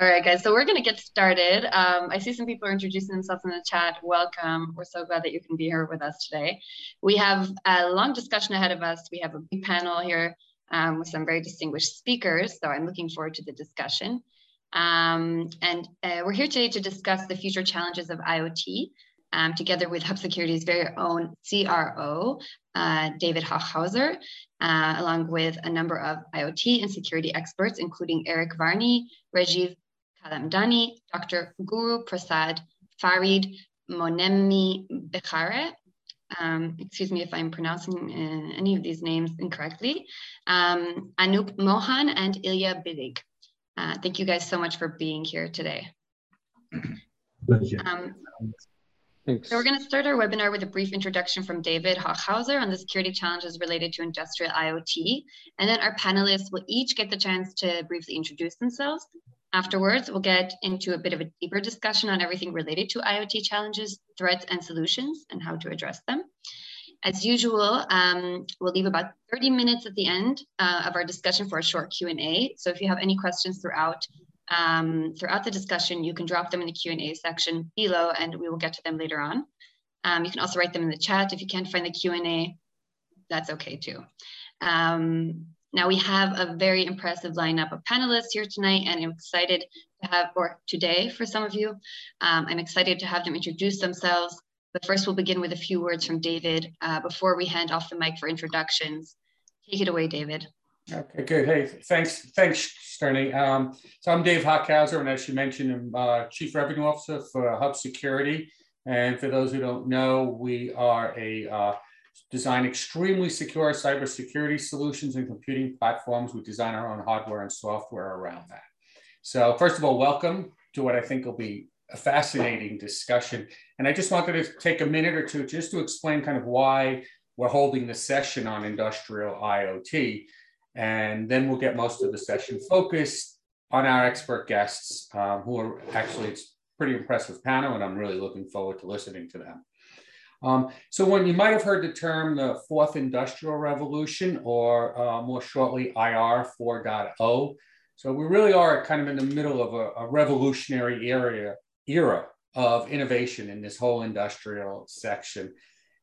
All right, guys. So we're going to get started. Um, I see some people are introducing themselves in the chat. Welcome. We're so glad that you can be here with us today. We have a long discussion ahead of us. We have a big panel here um, with some very distinguished speakers. So I'm looking forward to the discussion. Um, and uh, we're here today to discuss the future challenges of IoT um, together with Hub Security's very own CRO, uh, David Hochhauser, uh, along with a number of IoT and security experts, including Erik Varney, Rajeev Kalamdani, Dr. Guru Prasad Farid, Monemi Bichareh, um, excuse me if I'm pronouncing uh, any of these names incorrectly, um, Anoop Mohan and Ilya Bidig. Uh, thank you guys so much for being here today. Um, Thanks. So we're going to start our webinar with a brief introduction from David Hochhauser on the security challenges related to industrial IoT. And then our panelists will each get the chance to briefly introduce themselves. Afterwards, we'll get into a bit of a deeper discussion on everything related to IoT challenges, threats, and solutions, and how to address them. As usual, um, we'll leave about 30 minutes at the end uh, of our discussion for a short Q&A. So if you have any questions throughout, um, throughout the discussion, you can drop them in the Q&A section below and we will get to them later on. Um, you can also write them in the chat. If you can't find the Q&A, that's okay too. Um, now we have a very impressive lineup of panelists here tonight and I'm excited to have, or today for some of you, um, I'm excited to have them introduce themselves. But first we'll begin with a few words from David uh, before we hand off the mic for introductions. Take it away, David. Okay, good. Hey, thanks, thanks, Sterny. Um, so I'm Dave Hochhauser, and as you mentioned, I'm uh, Chief Revenue Officer for Hub Security. And for those who don't know, we are a uh, design extremely secure cybersecurity solutions and computing platforms. We design our own hardware and software around that. So first of all, welcome to what I think will be a fascinating discussion. And I just wanted to take a minute or two just to explain kind of why we're holding the session on industrial IoT. And then we'll get most of the session focused on our expert guests, um, who are actually, it's pretty impressive panel, and I'm really looking forward to listening to them. Um, so when you might have heard the term the fourth industrial revolution, or uh, more shortly, IR 4.0. So we really are kind of in the middle of a, a revolutionary area, era of innovation in this whole industrial section.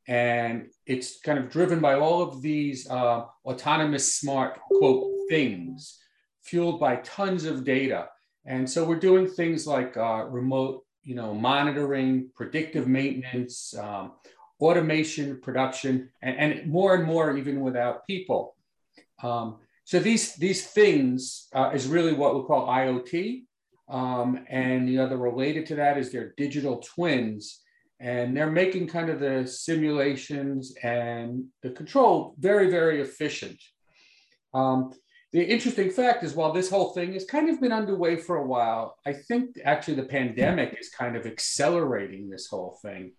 And it's kind of driven by all of these uh, autonomous smart, quote, things fueled by tons of data. And so we're doing things like uh, remote, you know, monitoring, predictive maintenance, um, automation, production, and, and, more and more even without people. Um, so these, these things uh, is really what we call IoT. Um, and the other related to that is their digital twins and they're making kind of the simulations and the control very, very efficient. Um, the interesting fact is while this whole thing has kind of been underway for a while, I think actually the pandemic is kind of accelerating this whole thing.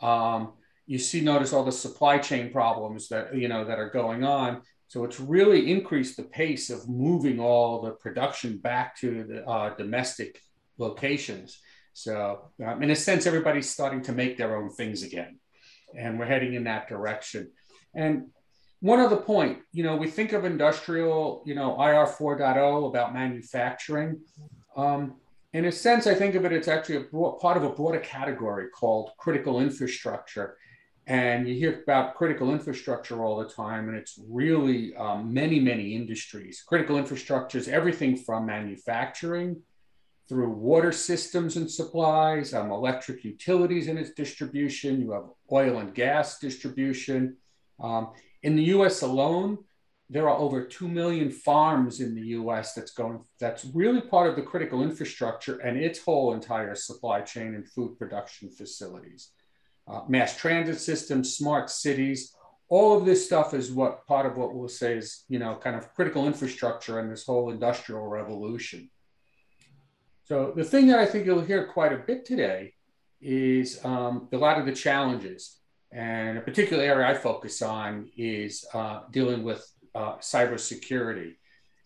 Um, you see, notice all the supply chain problems that, you know, that are going on. So it's really increased the pace of moving all the production back to the uh, domestic locations. So, um, in a sense, everybody's starting to make their own things again, and we're heading in that direction. And one other point, you know, we think of industrial, you know, IR 4.0 about manufacturing. Um, in a sense, I think of it, it's actually a broad, part of a broader category called critical infrastructure. And you hear about critical infrastructure all the time, and it's really um, many, many industries. Critical infrastructure is everything from manufacturing through water systems and supplies, um, electric utilities and its distribution. You have oil and gas distribution. Um, in the U.S. alone, there are over 2 million farms in the US that's going, that's really part of the critical infrastructure and its whole entire supply chain and food production facilities. Uh, mass transit systems, smart cities, all of this stuff is what part of what we'll say is, you know, kind of critical infrastructure and this whole industrial revolution. So the thing that I think you'll hear quite a bit today is um, a lot of the challenges. And a particular area I focus on is uh, dealing with uh, cybersecurity.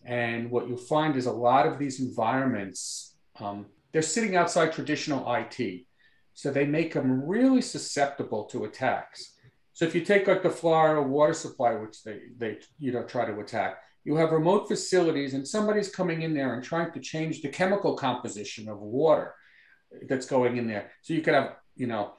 And what you'll find is a lot of these environments, um, they're sitting outside traditional IT. So they make them really susceptible to attacks. So if you take like the Florida water supply, which they, they you know, try to attack, you have remote facilities and somebody's coming in there and trying to change the chemical composition of water that's going in there. So you could have, you know,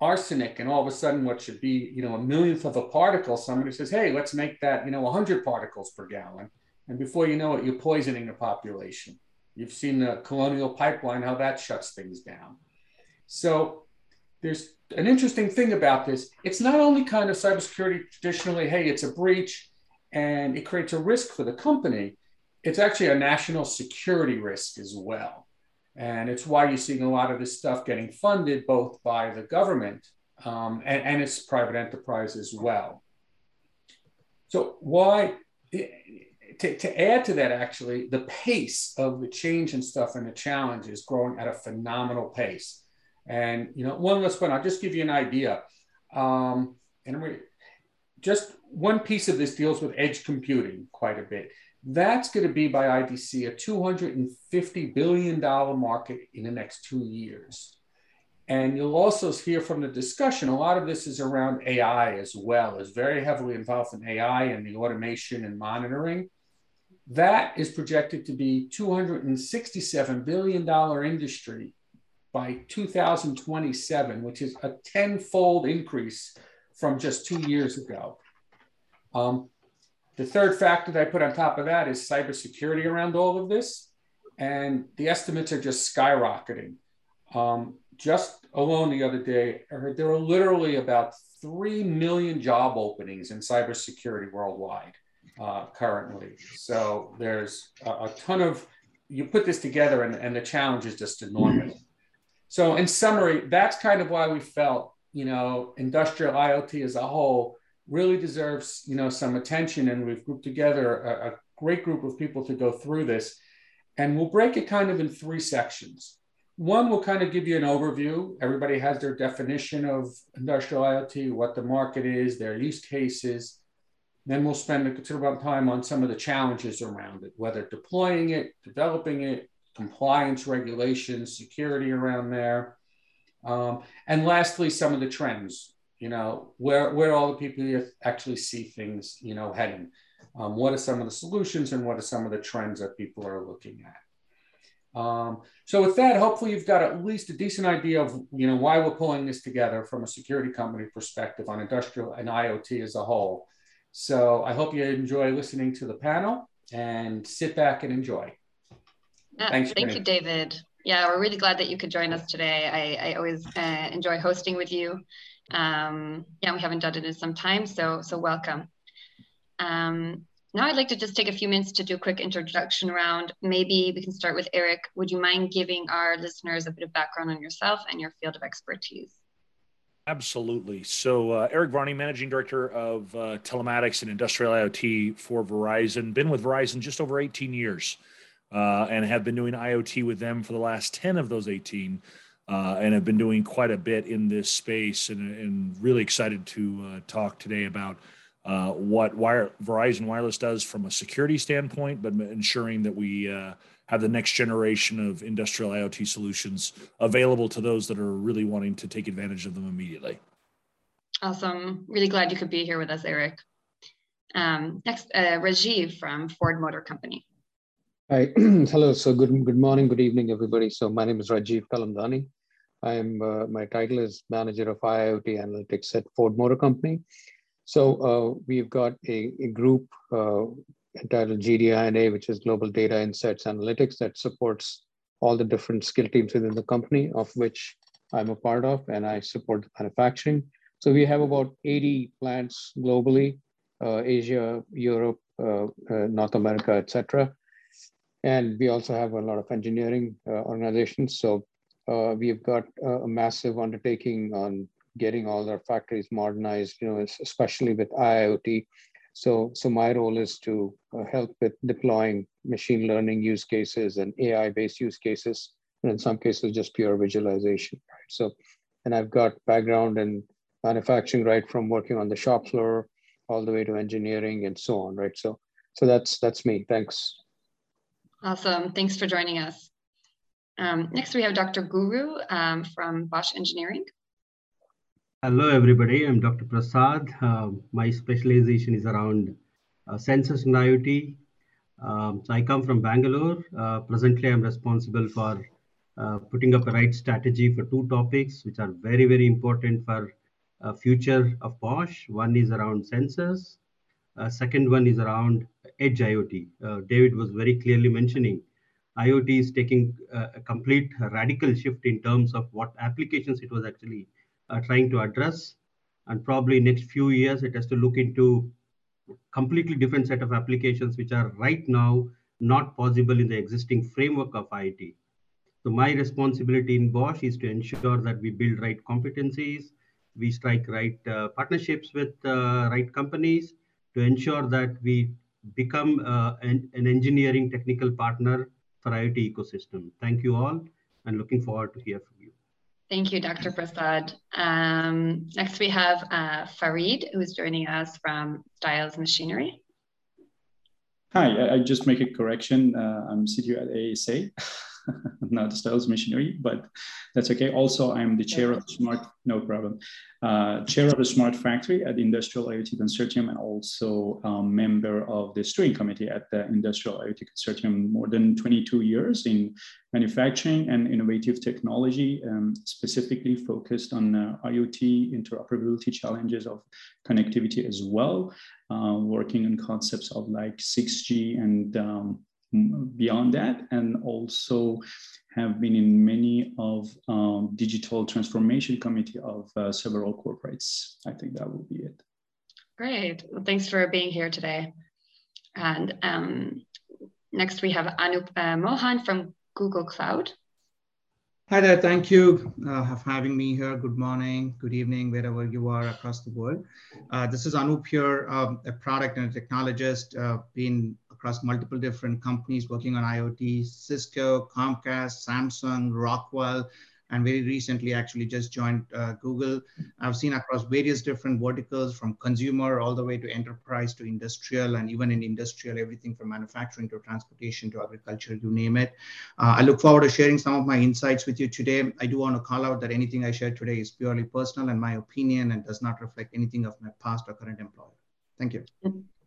arsenic and all of a sudden what should be, you know, a millionth of a particle, somebody says, hey, let's make that, you know, 100 particles per gallon. And before you know it, you're poisoning the population. You've seen the colonial pipeline, how that shuts things down. So there's an interesting thing about this. It's not only kind of cybersecurity traditionally, hey, it's a breach and it creates a risk for the company. It's actually a national security risk as well. And it's why you're seeing a lot of this stuff getting funded both by the government um, and, and its private enterprise as well. So, why, to, to add to that, actually, the pace of the change and stuff and the challenge is growing at a phenomenal pace. And, you know, one last point, I'll just give you an idea. Um, and just one piece of this deals with edge computing quite a bit. That's going to be by IDC a $250 billion market in the next two years. And you'll also hear from the discussion, a lot of this is around AI as well, is very heavily involved in AI and the automation and monitoring. That is projected to be $267 billion industry by 2027, which is a tenfold increase from just two years ago. Um, the third factor that I put on top of that is cybersecurity around all of this. And the estimates are just skyrocketing. Um, just alone the other day, I heard there are literally about 3 million job openings in cybersecurity worldwide uh, currently. So there's a, a, ton of, you put this together and, and the challenge is just enormous. So in summary, that's kind of why we felt, you know, industrial IoT as a whole really deserves you know some attention and we've grouped together a, a, great group of people to go through this. And we'll break it kind of in three sections. One will kind of give you an overview. Everybody has their definition of industrial iot what the market is their use cases. Then we'll spend a considerable time on some of the challenges around it whether deploying it developing it compliance regulations security around there. Um, and lastly some of the trends you know where where all the people actually see things you know heading. Um, what are some of the solutions and what are some of the trends that people are looking at? Um, so with that hopefully you've got at least a decent idea of you know why we're pulling this together from a security company perspective on industrial and iot as a whole. So i hope you enjoy listening to the panel and sit back and enjoy. Yeah, Thanks, thank you david. Yeah we're really glad that you could join us today. I, I always uh, enjoy hosting with you um, yeah, we haven't done it in some time, so so welcome. Um, now I'd like to just take a few minutes to do a quick introduction round. Maybe we can start with Erik. Would you mind giving our listeners a bit of background on yourself and your field of expertise? Absolutely. So, uh, Erik Varney, Managing Director of uh, Telematics and Industrial IoT for Verizon. Been with Verizon just over 18 years uh, and have been doing IoT with them for the last 10 of those 18 uh, and have been doing quite a bit in this space and, and really excited to uh, talk today about uh, what wire, Verizon Wireless does from a security standpoint, but ensuring that we uh, have the next generation of industrial IoT solutions available to those that are really wanting to take advantage of them immediately. Awesome. Really glad you could be here with us, Erik. Um, next, uh, Rajeev from Ford Motor Company. Hi, hello. So good, good morning, good evening, everybody. So my name is Rajeev Kalamdani. I'm uh, my title is manager of IoT analytics at Ford Motor Company. So uh, we've got a, a group uh, entitled GDINA, which is Global Data Insights Analytics, that supports all the different skill teams within the company, of which I'm a part of, and I support manufacturing. So we have about 80 plants globally, uh, Asia, Europe, uh, uh, North America, etc. And we also have a lot of engineering organizations. So uh, we've got a massive undertaking on getting all our factories modernized, you know, especially with IoT. So, so my role is to uh, help with deploying machine learning use cases and AI-based use cases, and in some cases, just pure visualization. Right? So, and I've got background in manufacturing, right from working on the shop floor all the way to engineering and so on, right? So, so that's that's me. Thanks. Awesome. Thanks for joining us. Um, next, we have Dr. Guru um, from Bosch Engineering. Hello, everybody. I'm Dr. Prasad. Uh, my specialization is around uh, sensors and IoT. Um, so I come from Bangalore. Uh, presently, I'm responsible for uh, putting up a right strategy for two topics, which are very, very important for uh, future of Bosch. One is around sensors. Uh, second one is around edge IoT. David was very clearly mentioning IoT is taking a complete radical shift in terms of what applications it was actually trying to address. And probably next few years, it has to look into completely different set of applications which are right now not possible in the existing framework of IoT. So my responsibility in Bosch is to ensure that we build right competencies, we strike right uh, partnerships with uh, right companies to ensure that we become uh, an, an, engineering technical partner for IoT ecosystem. Thank you all and looking forward to hear from you. Thank you, Dr. Prasad. Um, next, we have uh, Farid, who is joining us from Stiles Machinery. Hi, I just make a correction. Uh, I'm sitting at ASA. not Stiles Machinery, but that's okay. Also, I'm the chair of Smart, no problem, uh, chair of the Smart Factory at the Industrial IoT Consortium and also a um, member of the steering committee at the Industrial IoT Consortium more than 22 years in manufacturing and innovative technology, um, specifically focused on uh, IoT interoperability challenges of connectivity as well, uh, working on concepts of like 6G and um, beyond that and also have been in many of um, digital transformation committee of uh, several corporates. I think that will be it. Great. Well, thanks for being here today. And um, next we have Anoop uh, Mohan from Google Cloud. Hi there, thank you uh, for having me here. Good morning, good evening, wherever you are across the world. Uh, this is Anoop here, um, a product and a technologist, uh, been across multiple different companies working on IoT, Cisco, Comcast, Samsung, Rockwell, and very recently actually just joined uh, Google. I've seen across various different verticals from consumer all the way to enterprise to industrial and even in industrial, everything from manufacturing to transportation to agriculture, you name it. Uh, I look forward to sharing some of my insights with you today. I do want to call out that anything I share today is purely personal and my opinion and does not reflect anything of my past or current employer. Thank you.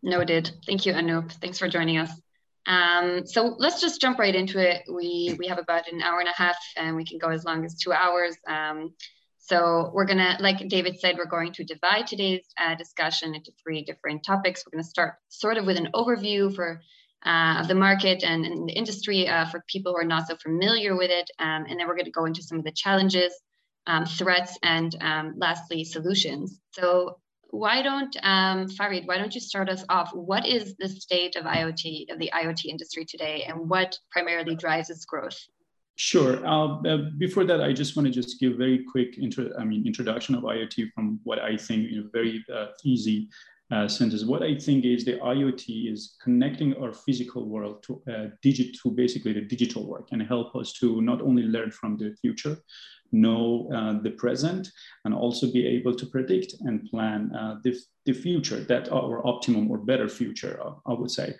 Noted. Thank you, Anoop. Thanks for joining us. Um, so let's just jump right into it. We we have about an hour and a half, and we can go as long as two hours. Um, so we're gonna, like David said, we're going to divide today's uh, discussion into three different topics. We're gonna start sort of with an overview for uh, of the market and, and the industry uh, for people who are not so familiar with it, um, and then we're gonna go into some of the challenges, um, threats, and um, lastly solutions. So why don't um, Farid, why don't you start us off? What is the state of IoT of the IoT industry today, and what primarily drives its growth? Sure. Uh, before that, I just want to just give very quick intro. I mean, introduction of IoT from what I think in a very uh, easy uh, sentence. What I think is the IoT is connecting our physical world to uh, digit to basically the digital work and help us to not only learn from the future, know uh, the present and also be able to predict and plan uh, the, the future, that our optimum or better future, uh, I would say.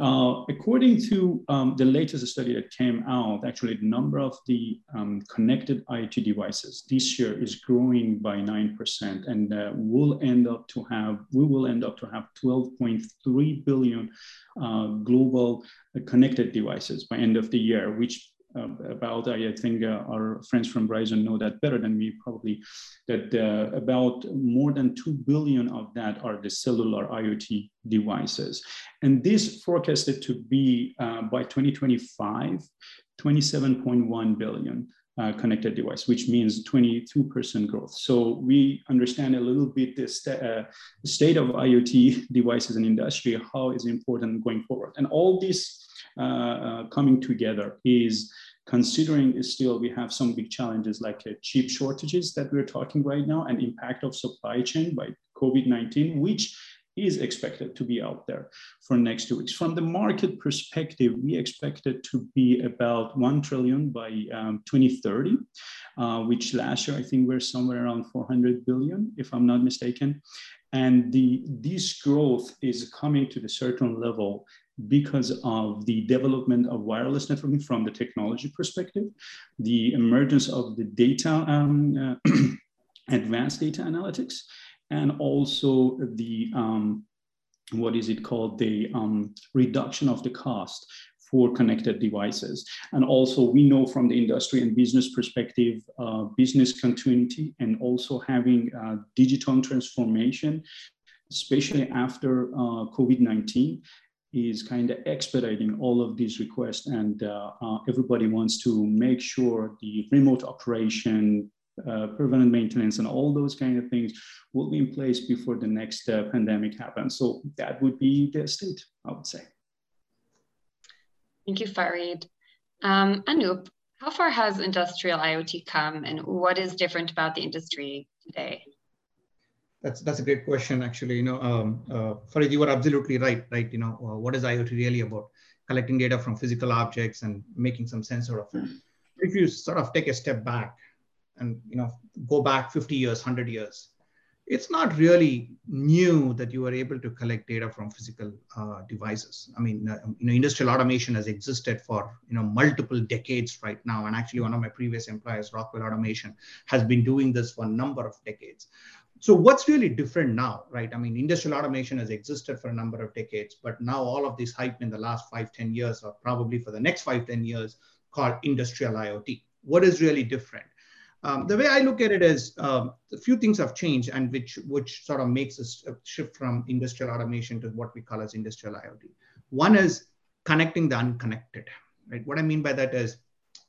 Uh, according to um, the latest study that came out, actually the number of the um, connected IoT devices this year is growing by 9% and uh, we'll end up to have, we will end up to have 12.3 billion uh, global connected devices by end of the year, which uh, about, I think uh, our friends from Verizon know that better than me probably, that uh, about more than 2 billion of that are the cellular IoT devices. And this forecasted to be uh, by 2025, 27.1 billion. Uh, connected device, which means 22% growth. So we understand a little bit the, st uh, state of IoT devices and industry, how is important going forward. And all uh, uh, coming together is considering still we have some big challenges like uh, chip shortages that we're talking right now and impact of supply chain by COVID-19, which is expected to be out there for next two weeks. From the market perspective, we expect it to be about 1 trillion by um, 2030, uh, which last year I think we're somewhere around 400 billion, if I'm not mistaken. And the, this growth is coming to the certain level because of the development of wireless networking from the technology perspective, the emergence of the data, um, uh, advanced data analytics, and also the um, what is it called the um, reduction of the cost for connected devices. And also we know from the industry and business perspective, uh, business continuity and also having uh, digital transformation, especially after uh, COVID-19 is kind of expediting all of these requests and uh, uh, everybody wants to make sure the remote operation, uh, preventive maintenance and all those kind of things will be in place before the next uh, pandemic happens. So that would be the state, I would say. Thank you, Farid. Um, Anoop, how far has industrial IoT come and what is different about the industry today? That's that's a great question, actually. You know, um, uh, Farid, you were absolutely right. Right, you know, uh, what is IoT really about? Collecting data from physical objects and making some sense out of it. If you sort of take a step back and you know go back 50 years, 100 years, it's not really new that you are able to collect data from physical uh, devices. I mean, uh, you know, industrial automation has existed for you know multiple decades right now, and actually one of my previous employers, Rockwell Automation, has been doing this for a number of decades. So what's really different now, right? I mean, industrial automation has existed for a number of decades, but now all of this hype in the last five, 10 years, or probably for the next five, 10 years, called industrial IoT. What is really different? Um, the way I look at it is um, a few things have changed and which, which sort of makes us shift from industrial automation to what we call as industrial IoT. One is connecting the unconnected, right? What I mean by that is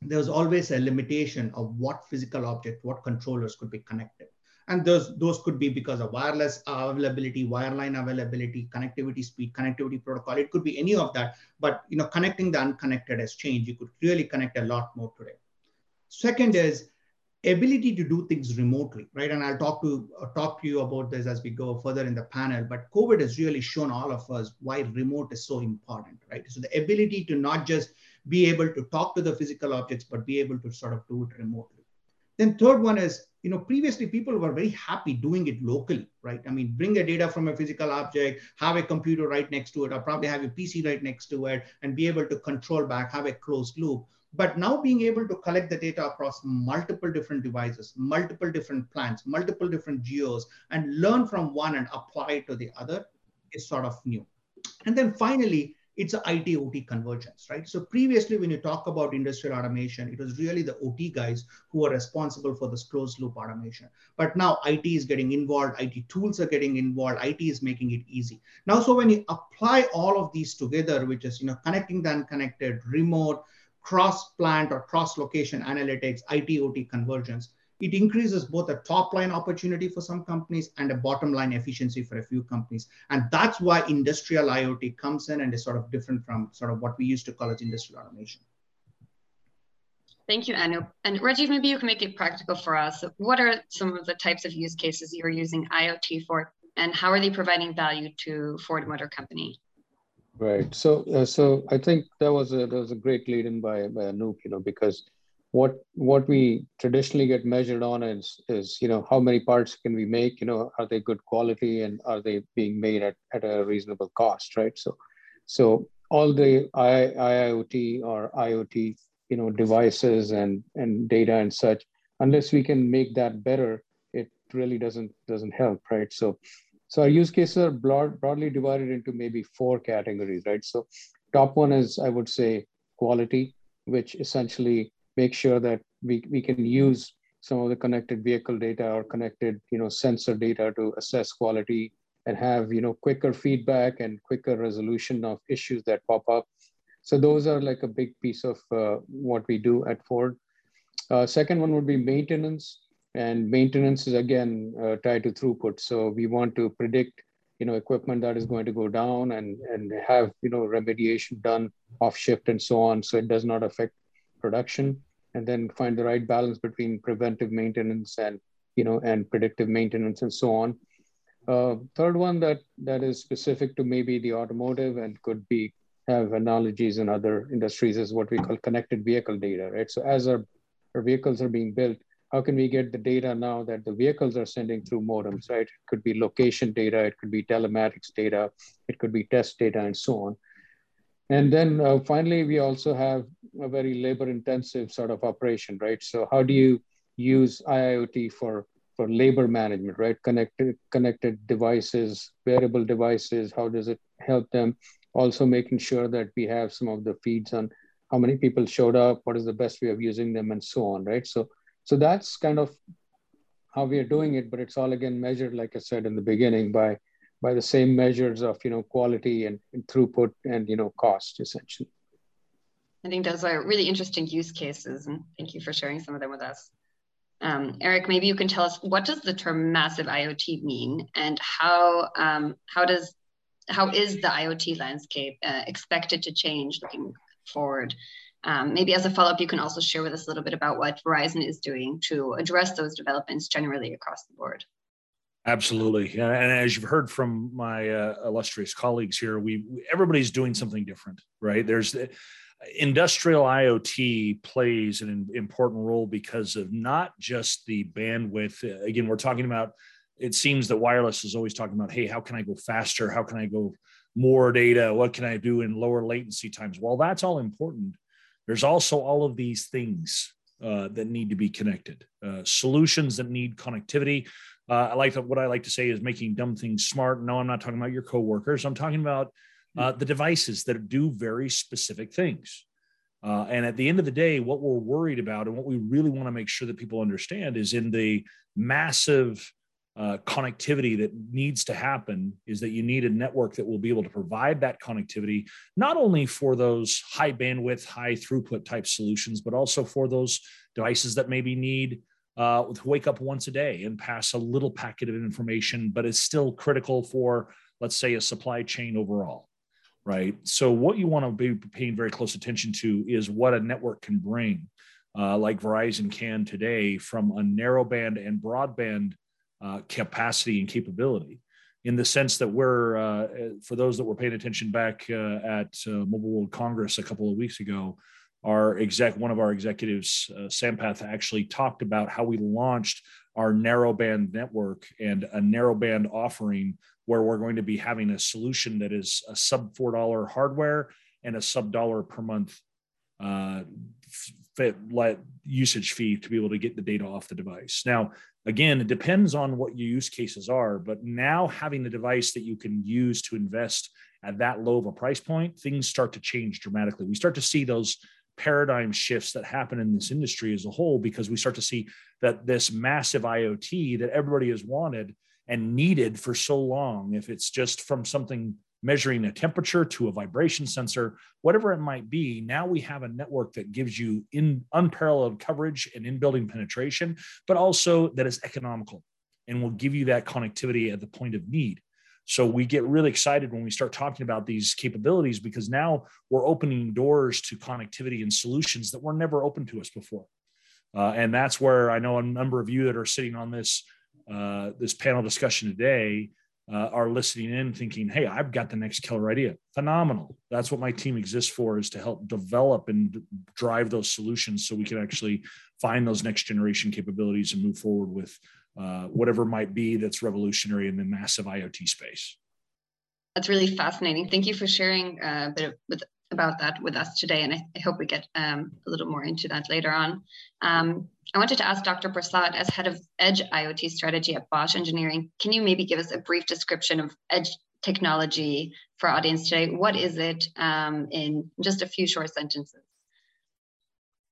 there's always a limitation of what physical object, what controllers could be connected. And those, those could be because of wireless availability, wireline availability, connectivity speed, connectivity protocol. It could be any of that. But you know, connecting the unconnected has changed. You could really connect a lot more today. Second is ability to do things remotely, right? And I'll talk to uh, talk to you about this as we go further in the panel. But COVID has really shown all of us why remote is so important, right? So the ability to not just be able to talk to the physical objects, but be able to sort of do it remotely. Then third one is, you know, previously people were very happy doing it locally, right? I mean, bring the data from a physical object, have a computer right next to it, or probably have a PC right next to it, and be able to control back, have a closed loop. But now being able to collect the data across multiple different devices, multiple different plants, multiple different geos, and learn from one and apply it to the other is sort of new. And then finally, it's a IT OT convergence, right? So previously, when you talk about industrial automation, it was really the OT guys who are responsible for this closed loop automation. But now IT is getting involved, IT tools are getting involved, IT is making it easy. Now, so when you apply all of these together, which is you know connecting the unconnected, remote, cross plant or cross location analytics, IT OT convergence, it increases both a top line opportunity for some companies and a bottom line efficiency for a few companies. And that's why industrial IoT comes in and is sort of different from sort of what we used to call as industrial automation. Thank you, Anu. And Rajeev, maybe you can make it practical for us. What are some of the types of use cases you're using IoT for, and how are they providing value to Ford Motor Company? Right. So, uh, so I think that was a that was a great lead in by by Anoop, you know, because what what we mm. traditionally get measured on is is you know how many parts can we make, you know, are they good quality and are they being made at, at a reasonable cost, right? So, so all the I, IoT or IoT, you know, devices and and data and such, unless we can make that better, it really doesn't doesn't help, right? So, so our use cases are broad, broadly divided into maybe four categories, right? So top one is, I would say, quality, which essentially makes sure that we, we can use some of the connected vehicle data or connected, you know, sensor data to assess quality and have, you know, quicker feedback and quicker resolution of issues that pop up. So those are like a big piece of uh, what we do at Ford. Uh, second one would be maintenance and maintenance is again uh, tied to throughput. So we want to predict, you know, equipment that is going to go down and and have you know remediation done off shift and so on, so it does not affect production. And then find the right balance between preventive maintenance and you know and predictive maintenance and so on. Uh, third one that that is specific to maybe the automotive and could be have analogies in other industries is what we call connected vehicle data, right? So as our, our vehicles are being built, how can we get the data now that the vehicles are sending through modems, right? It could be location data, it could be telematics data, it could be test data, and so on. And then uh, finally, we also have a very labor intensive sort of operation, right? So how do you use IIoT for for labor management, right? Connected connected devices, wearable devices. How does it help them? Also making sure that we have some of the feeds on how many people showed up, what is the best way of using them, and so on, right? So so that's kind of how we are doing it, but it's all again measured, like I said in the beginning, by by the same measures of you know quality and, and throughput and you know cost essentially. I think those are really interesting use cases, and thank you for sharing some of them with us. Um, Erik, maybe you can tell us what does the term massive IoT mean, and how um, how does how is the IoT landscape uh, expected to change looking forward? Um, maybe as a follow up, you can also share with us a little bit about what Verizon is doing to address those developments generally across the board. Absolutely, and as you've heard from my uh, illustrious colleagues here, we everybody's doing something different, right? There's industrial IoT plays an important role because of not just the bandwidth. Again, we're talking about. It seems that wireless is always talking about, hey, how can I go faster? How can I go more data? What can I do in lower latency times? Well, that's all important. There's also all of these things uh, that need to be connected, uh, solutions that need connectivity. Uh, I like to, what I like to say is making dumb things smart. No, I'm not talking about your coworkers. I'm talking about uh, the devices that do very specific things. Uh, and at the end of the day, what we're worried about and what we really want to make sure that people understand is in the massive uh, connectivity that needs to happen is that you need a network that will be able to provide that connectivity, not only for those high bandwidth, high throughput type solutions, but also for those devices that maybe need uh, to wake up once a day and pass a little packet of information, but it's still critical for, let's say, a supply chain overall right? So what you want to be paying very close attention to is what a network can bring, uh, like Verizon can today, from a narrowband and broadband uh, capacity and capability. In the sense that we're, uh, for those that were paying attention back uh, at uh, Mobile World Congress a couple of weeks ago, our exec, one of our executives, uh, Sampath, actually talked about how we launched our narrowband network and a narrowband offering where we're going to be having a solution that is a sub four dollar hardware and a sub dollar per month uh, fit, let, usage fee to be able to get the data off the device. Now, again, it depends on what your use cases are, but now having the device that you can use to invest at that low of a price point, things start to change dramatically. We start to see those paradigm shifts that happen in this industry as a whole because we start to see that this massive IoT that everybody has wanted and needed for so long, if it's just from something measuring a temperature to a vibration sensor, whatever it might be, now we have a network that gives you in unparalleled coverage and in building penetration, but also that is economical and will give you that connectivity at the point of need. So we get really excited when we start talking about these capabilities because now we're opening doors to connectivity and solutions that were never open to us before. Uh, and that's where I know a number of you that are sitting on this uh, this panel discussion today uh, are listening in thinking, hey, I've got the next killer idea. Phenomenal. That's what my team exists for is to help develop and drive those solutions so we can actually find those next generation capabilities and move forward with uh, whatever might be that's revolutionary in the massive IoT space. That's really fascinating. Thank you for sharing uh, a bit with, about that with us today, and I, I hope we get um, a little more into that later on. Um, I wanted to ask Dr. Prasad, as head of Edge IoT strategy at Bosch Engineering, can you maybe give us a brief description of Edge technology for our audience today? What is it um, in just a few short sentences?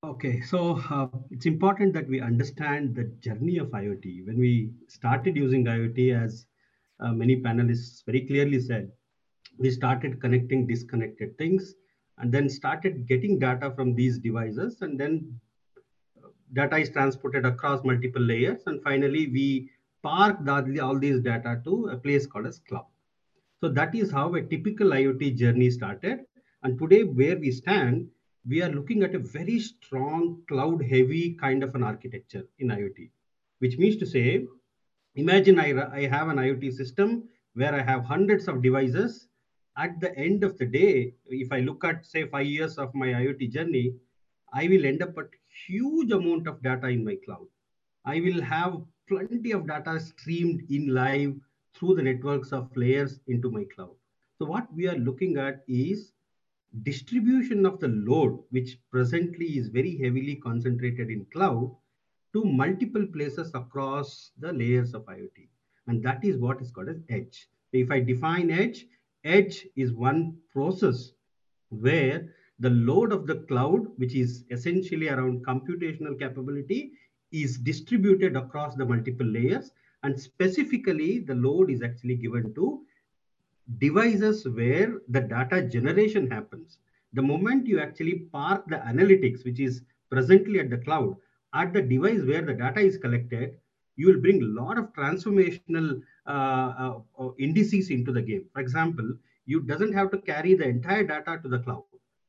Okay, so uh, it's important that we understand the journey of IoT. When we started using IoT, as uh, many panelists very clearly said, we started connecting disconnected things and then started getting data from these devices and then uh, data is transported across multiple layers and finally we park all these data to a place called as cloud. So that is how a typical IoT journey started. And today where we stand, we are looking at a very strong cloud heavy kind of an architecture in IoT, which means to say, imagine I, I have an IoT system where I have hundreds of devices. At the end of the day, if I look at say five years of my IoT journey, I will end up with huge amount of data in my cloud. I will have plenty of data streamed in live through the networks of layers into my cloud. So what we are looking at is distribution of the load, which presently is very heavily concentrated in cloud, to multiple places across the layers of IoT. And that is what is called as edge. If I define edge, edge is one process where the load of the cloud, which is essentially around computational capability, is distributed across the multiple layers. And specifically, the load is actually given to devices where the data generation happens. The moment you actually park the analytics, which is presently at the cloud, at the device where the data is collected, you will bring a lot of transformational uh, uh, indices into the game. For example, you doesn't have to carry the entire data to the cloud.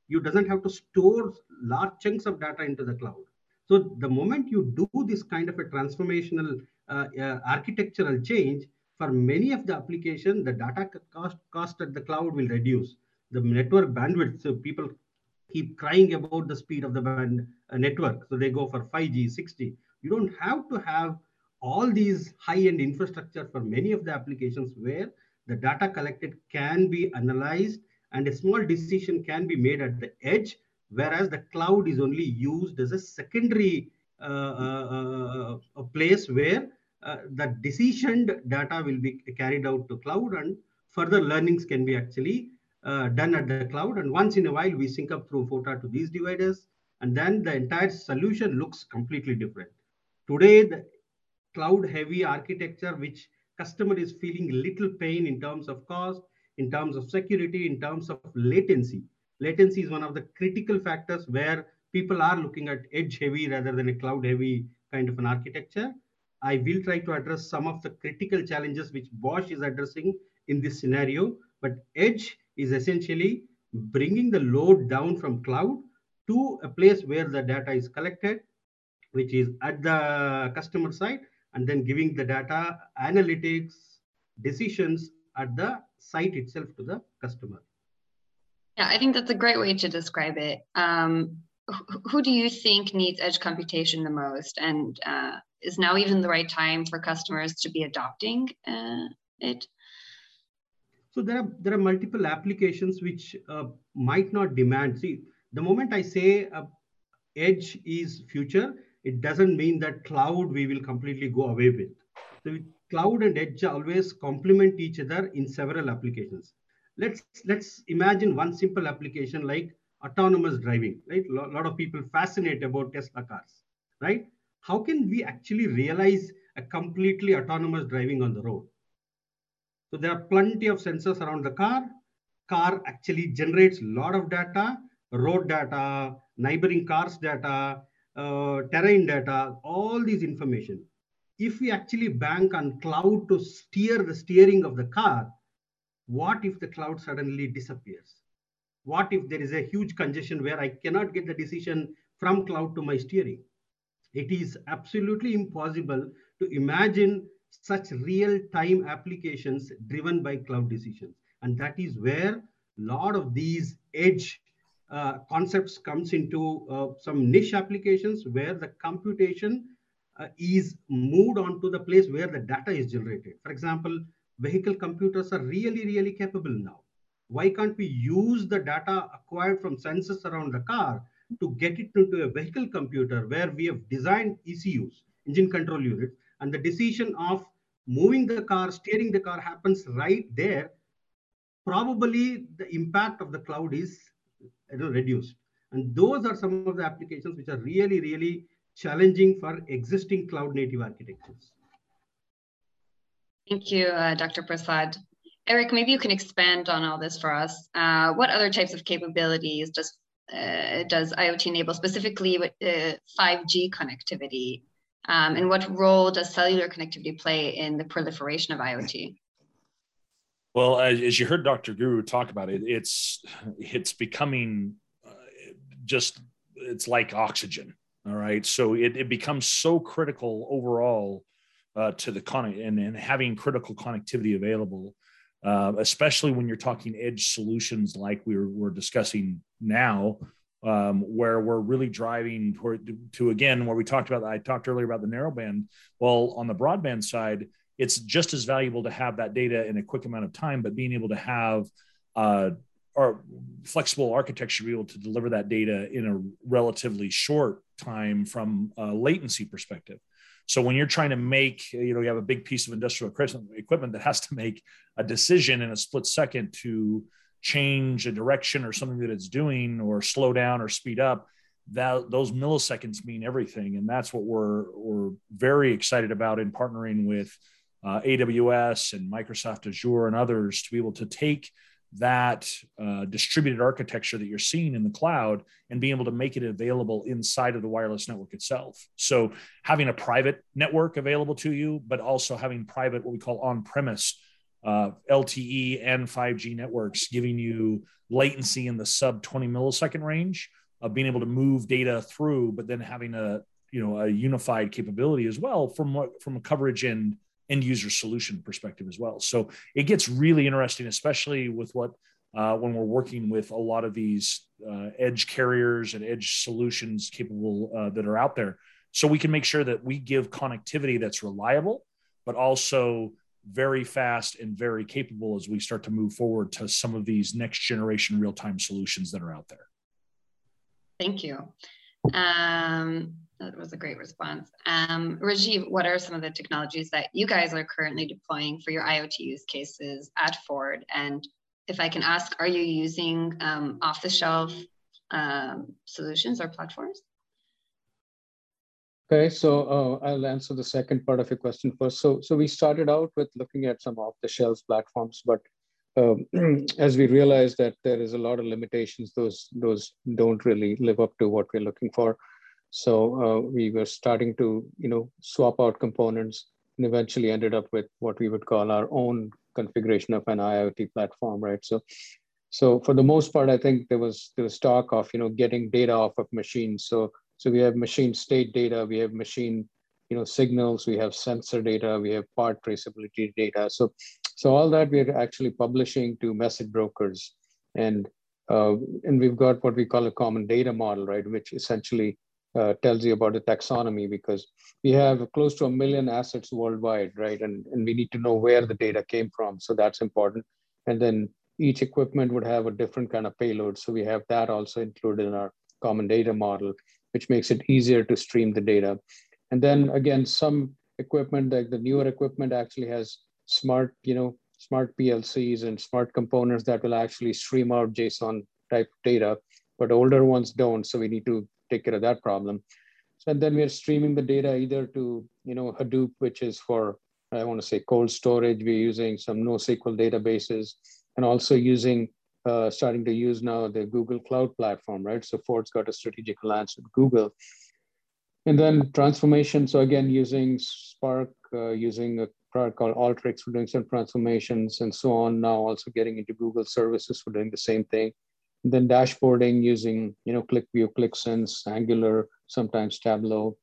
You doesn't have to store large chunks of data into the cloud. So the moment you do this kind of a transformational uh, uh, architectural change, for many of the application, the data cost, cost at the cloud will reduce. The network bandwidth, so people keep crying about the speed of the band, uh, network. So they go for 5G, 6G. You don't have to have all these high-end infrastructure for many of the applications where the data collected can be analyzed and a small decision can be made at the edge, whereas the cloud is only used as a secondary uh, uh, uh, place where uh, the decisioned data will be carried out to cloud and further learnings can be actually uh, done at the cloud. And once in a while, we sync up through FOTA to these dividers, and then the entire solution looks completely different. Today, the cloud heavy architecture, which customer is feeling little pain in terms of cost, in terms of security, in terms of latency. Latency is one of the critical factors where people are looking at edge heavy rather than a cloud heavy kind of an architecture. I will try to address some of the critical challenges which Bosch is addressing in this scenario. But edge is essentially bringing the load down from cloud to a place where the data is collected, which is at the customer side, and then giving the data analytics decisions at the site itself to the customer. Yeah, I think that's a great way to describe it. Um, who do you think needs edge computation the most? And uh, is now even the right time for customers to be adopting uh, it? So there are there are multiple applications which uh, might not demand. See, the moment I say uh, edge is future, it doesn't mean that cloud we will completely go away with. So cloud and edge always complement each other in several applications. Let's let's imagine one simple application like autonomous driving. Right, a lot of people fascinate about Tesla cars. Right, how can we actually realize a completely autonomous driving on the road? So there are plenty of sensors around the car. Car actually generates a lot of data, road data, neighboring cars data, uh, terrain data, all these information. If we actually bank on cloud to steer the steering of the car, what if the cloud suddenly disappears? What if there is a huge congestion where I cannot get the decision from cloud to my steering? It is absolutely impossible to imagine such real-time applications driven by cloud decisions. And that is where a lot of these edge uh, concepts comes into uh, some niche applications where the computation uh, is moved on to the place where the data is generated. For example, vehicle computers are really, really capable now. Why can't we use the data acquired from sensors around the car to get it into a vehicle computer where we have designed ECUs, engine control units, and the decision of moving the car, steering the car happens right there, probably the impact of the cloud is you know, reduced. And those are some of the applications which are really, really challenging for existing cloud native architectures. Thank you, uh, Dr. Prasad. Erik, maybe you can expand on all this for us. Uh, what other types of capabilities does uh, does IoT enable specifically with 5G uh, connectivity? Um, and what role does cellular connectivity play in the proliferation of IoT? Well, as, as you heard Dr. Guru talk about it, it's it's becoming uh, just it's like oxygen. All right, so it, it becomes so critical overall uh, to the con and, and having critical connectivity available, uh, especially when you're talking edge solutions like we we're, we're discussing now um, where we're really driving toward to again where we talked about I talked earlier about the narrowband. Well, on the broadband side, it's just as valuable to have that data in a quick amount of time, but being able to have uh, flexible architecture to be able to deliver that data in a relatively short time from a latency perspective. So when you're trying to make, you know, you have a big piece of industrial equipment that has to make a decision in a split second to change a direction or something that it's doing or slow down or speed up, that those milliseconds mean everything. And that's what we're we're very excited about in partnering with uh, AWS and Microsoft Azure and others to be able to take that uh, distributed architecture that you're seeing in the cloud and being able to make it available inside of the wireless network itself. So having a private network available to you, but also having private, what we call on-premise uh, LTE and 5G networks, giving you latency in the sub 20 millisecond range of being able to move data through, but then having a you know a unified capability as well from what from a coverage and end user solution perspective as well. So it gets really interesting, especially with what uh, when we're working with a lot of these uh, edge carriers and edge solutions capable uh, that are out there. So we can make sure that we give connectivity that's reliable, but also very fast and very capable as we start to move forward to some of these next generation real time solutions that are out there. Thank you. Um, that was a great response. Um, Rajeev, what are some of the technologies that you guys are currently deploying for your IoT use cases at Ford? And if I can ask, are you using um, off-the-shelf um, solutions or platforms? Okay, so uh, I'll answer the second part of your question first. So, so we started out with looking at some off-the-shelf platforms, but um, as we realized that there is a lot of limitations, those those don't really live up to what we're looking for. So uh, we were starting to, you know, swap out components and eventually ended up with what we would call our own configuration of an IoT platform, right? So, so for the most part, I think there was there was talk of, you know, getting data off of machines. So, so we have machine state data, we have machine, you know, signals, we have sensor data, we have part traceability data. So, so all that we're actually publishing to message brokers, and uh, and we've got what we call a common data model, right, which essentially uh, tells you about the taxonomy because we have close to a million assets worldwide, right? And, and we need to know where the data came from. So that's important. And then each equipment would have a different kind of payload. So we have that also included in our common data model, which makes it easier to stream the data. And then again, some equipment, like the newer equipment actually has smart, you know, smart PLCs and smart components that will actually stream out JSON type data, but older ones don't. So we need to take care of that problem. So and then we're streaming the data either to you know Hadoop, which is for I want to say cold storage. We're using some NoSQL databases, and also using uh, starting to use now the Google Cloud platform, right? So Ford's got a strategic alliance with Google. And then transformation. So again, using Spark, uh, using a product called Alteryx for doing some transformations and so on. Now also getting into Google services for doing the same thing then dashboarding using you know QlikView, Qlik Sense, Angular, sometimes Tableau.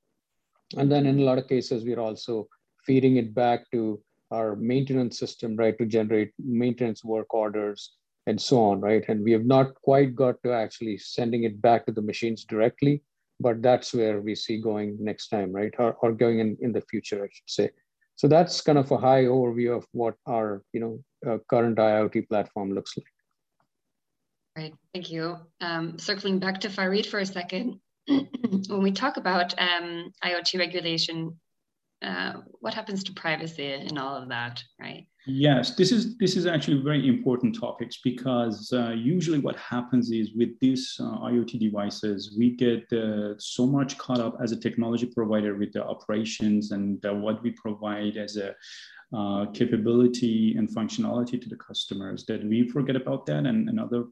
And then in a lot of cases, we're also feeding it back to our maintenance system, right, to generate maintenance work orders and so on, right? And we have not quite got to actually sending it back to the machines directly, but that's where we see going next time, right? Or, or going in, in the future, I should say. So that's kind of a high overview of what our, you know, uh, current IoT platform looks like. Right, thank you. Um, circling back to Farid for a second, when we talk about um, IoT regulation, uh, what happens to privacy and all of that, right? Yes, this is this is actually very important topics because uh, usually what happens is with these uh, IoT devices, we get uh, so much caught up as a technology provider with the operations and uh, what we provide as a uh, capability and functionality to the customers that we forget about that. And another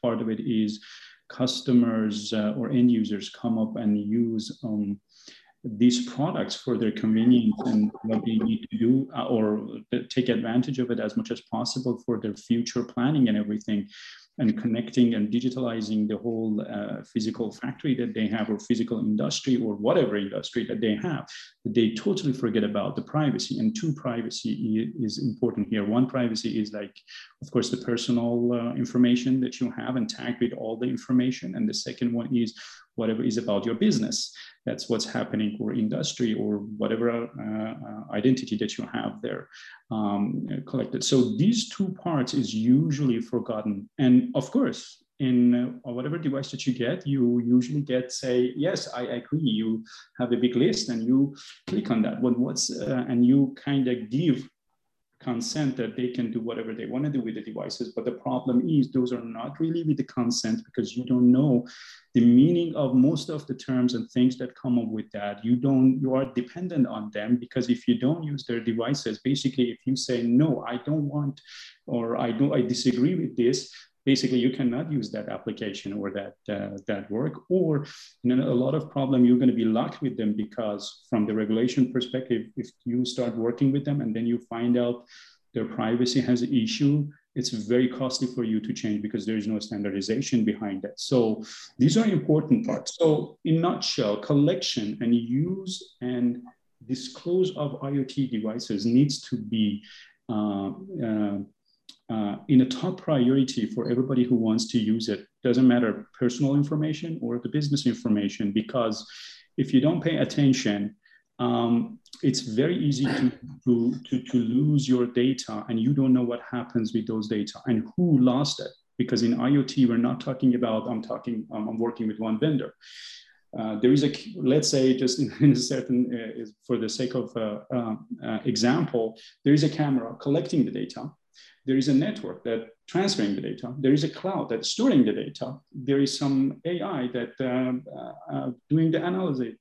part of it is customers uh, or end users come up and use um, these products for their convenience and what they need to do uh, or take advantage of it as much as possible for their future planning and everything and connecting and digitalizing the whole uh, physical factory that they have or physical industry or whatever industry that they have they totally forget about the privacy. And two privacy is important here. One privacy is like of course the personal uh, information that you have and tagged with all the information. And the second one is whatever is about your business. That's what's happening or industry or whatever uh, uh, identity that you have there um, collected. So these two parts is usually forgotten. And of course, in uh, whatever device that you get, you usually get say, yes, I agree. You have a big list and you click on that. But what's uh, and you kind of give consent that they can do whatever they want to do with the devices. But the problem is those are not really with the consent because you don't know the meaning of most of the terms and things that come up with that. You don't, you are dependent on them because if you don't use their devices, basically if you say, no, I don't want, or I don't, I disagree with this, basically you cannot use that application or that uh, that work or know, a lot of problem you're going to be locked with them because from the regulation perspective if you start working with them and then you find out their privacy has an issue it's very costly for you to change because there is no standardization behind that so these are important parts. So in nutshell collection and use and disclose of iot devices needs to be uh, uh, uh, in a top priority for everybody who wants to use it. Doesn't matter personal information or the business information, because if you don't pay attention, um, it's very easy to, to, to, to, lose your data and you don't know what happens with those data and who lost it. Because in IoT, we're not talking about, I'm talking, um, I'm working with one vendor. Uh, there is a, let's say just in, in a certain, uh, for the sake of uh, uh example, there is a camera collecting the data there is a network that transferring the data. There is a cloud that's storing the data. There is some AI that um, uh, uh, doing the analysis,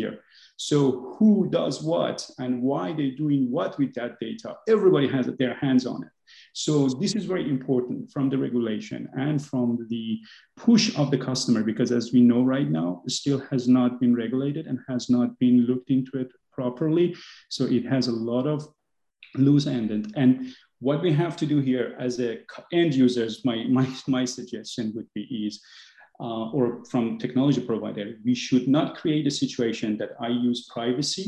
here. So who does what and why they're doing what with that data? Everybody has their hands on it. So this is very important from the regulation and from the push of the customer, because as we know right now, it still has not been regulated and has not been looked into it properly. So it has a lot of loose end. And what we have to do here as a end users, my, my, my suggestion would be is, uh, or from technology provider, we should not create a situation that I use privacy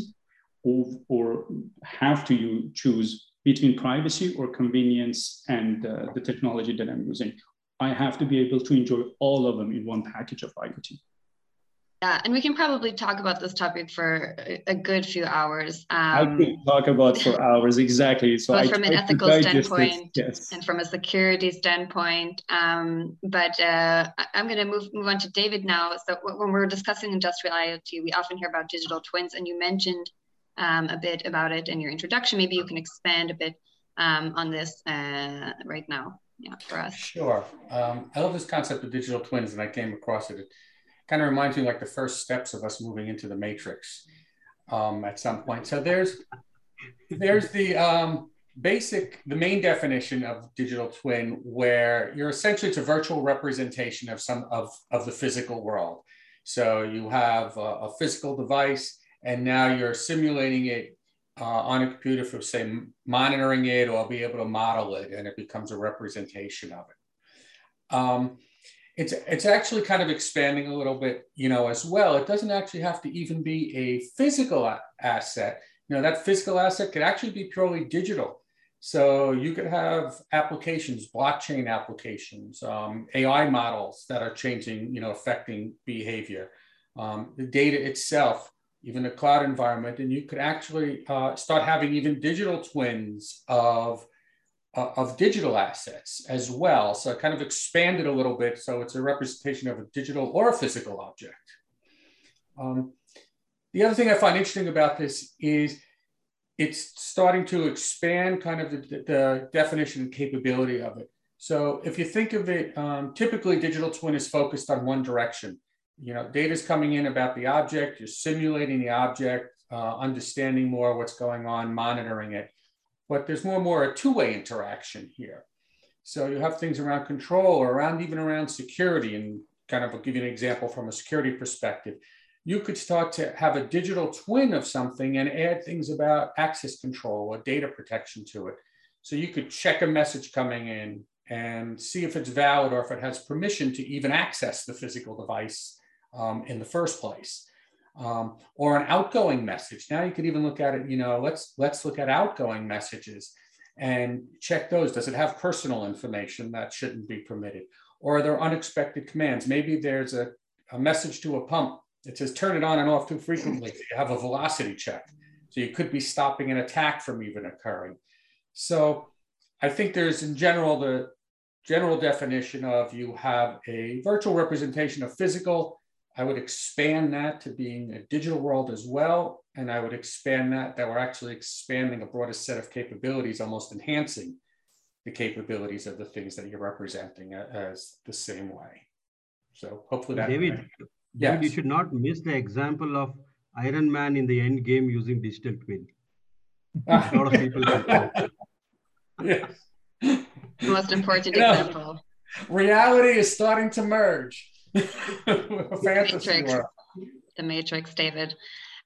or, or have to use, choose between privacy or convenience and uh, the technology that I'm using. I have to be able to enjoy all of them in one package of IoT. Yeah, and we can probably talk about this topic for a good few hours. Um, I could talk about for hours exactly. So both I from an ethical standpoint yes. and from a security standpoint. Um, but uh, I'm going to move move on to David now. So when we're discussing industrial IoT, we often hear about digital twins, and you mentioned um, a bit about it in your introduction. Maybe you can expand a bit um, on this uh, right now. Yeah, for us. Sure. Um, I love this concept of digital twins, and I came across it kind of reminds me like the first steps of us moving into the matrix um, at some point. So there's there's the um, basic, the main definition of digital twin, where you're essentially it's a virtual representation of some of, of the physical world. So you have a, a physical device, and now you're simulating it uh, on a computer for say monitoring it or be able to model it, and it becomes a representation of it. Um, it's it's actually kind of expanding a little bit, you know, as well. It doesn't actually have to even be a physical a- asset. You know, that physical asset could actually be purely digital. So you could have applications, blockchain applications, um, AI models that are changing, you know, affecting behavior, um, the data itself, even a cloud environment, and you could actually uh, start having even digital twins of uh, of digital assets as well. So kind of expanded a little bit. So it's a representation of a digital or a physical object. Um, the other thing I find interesting about this is it's starting to expand kind of the, the definition and capability of it. So if you think of it, um, typically digital twin is focused on one direction. You know, data is coming in about the object, you're simulating the object, uh, understanding more what's going on, monitoring it but there's more and more a two-way interaction here. So you have things around control or around even around security and kind of give you an example from a security perspective. You could start to have a digital twin of something and add things about access control or data protection to it. So you could check a message coming in and see if it's valid or if it has permission to even access the physical device um, in the first place um, or an outgoing message. Now you could even look at it, you know, let's let's look at outgoing messages and check those. Does it have personal information that shouldn't be permitted? Or are there unexpected commands? Maybe there's a, a message to a pump. It says turn it on and off too frequently. So you have a velocity check. So you could be stopping an attack from even occurring. So I think there's in general the general definition of you have a virtual representation of physical. I would expand that to being a digital world as well. And I would expand that, that we're actually expanding a broader set of capabilities, almost enhancing the capabilities of the things that you're representing as the same way. So hopefully that. David, yes. David, you should not miss the example of Iron Man in the end game using digital twin. a lot of people. yes. Most important you know, example. Reality is starting to merge. Fantasy Matrix. World. The Matrix, David.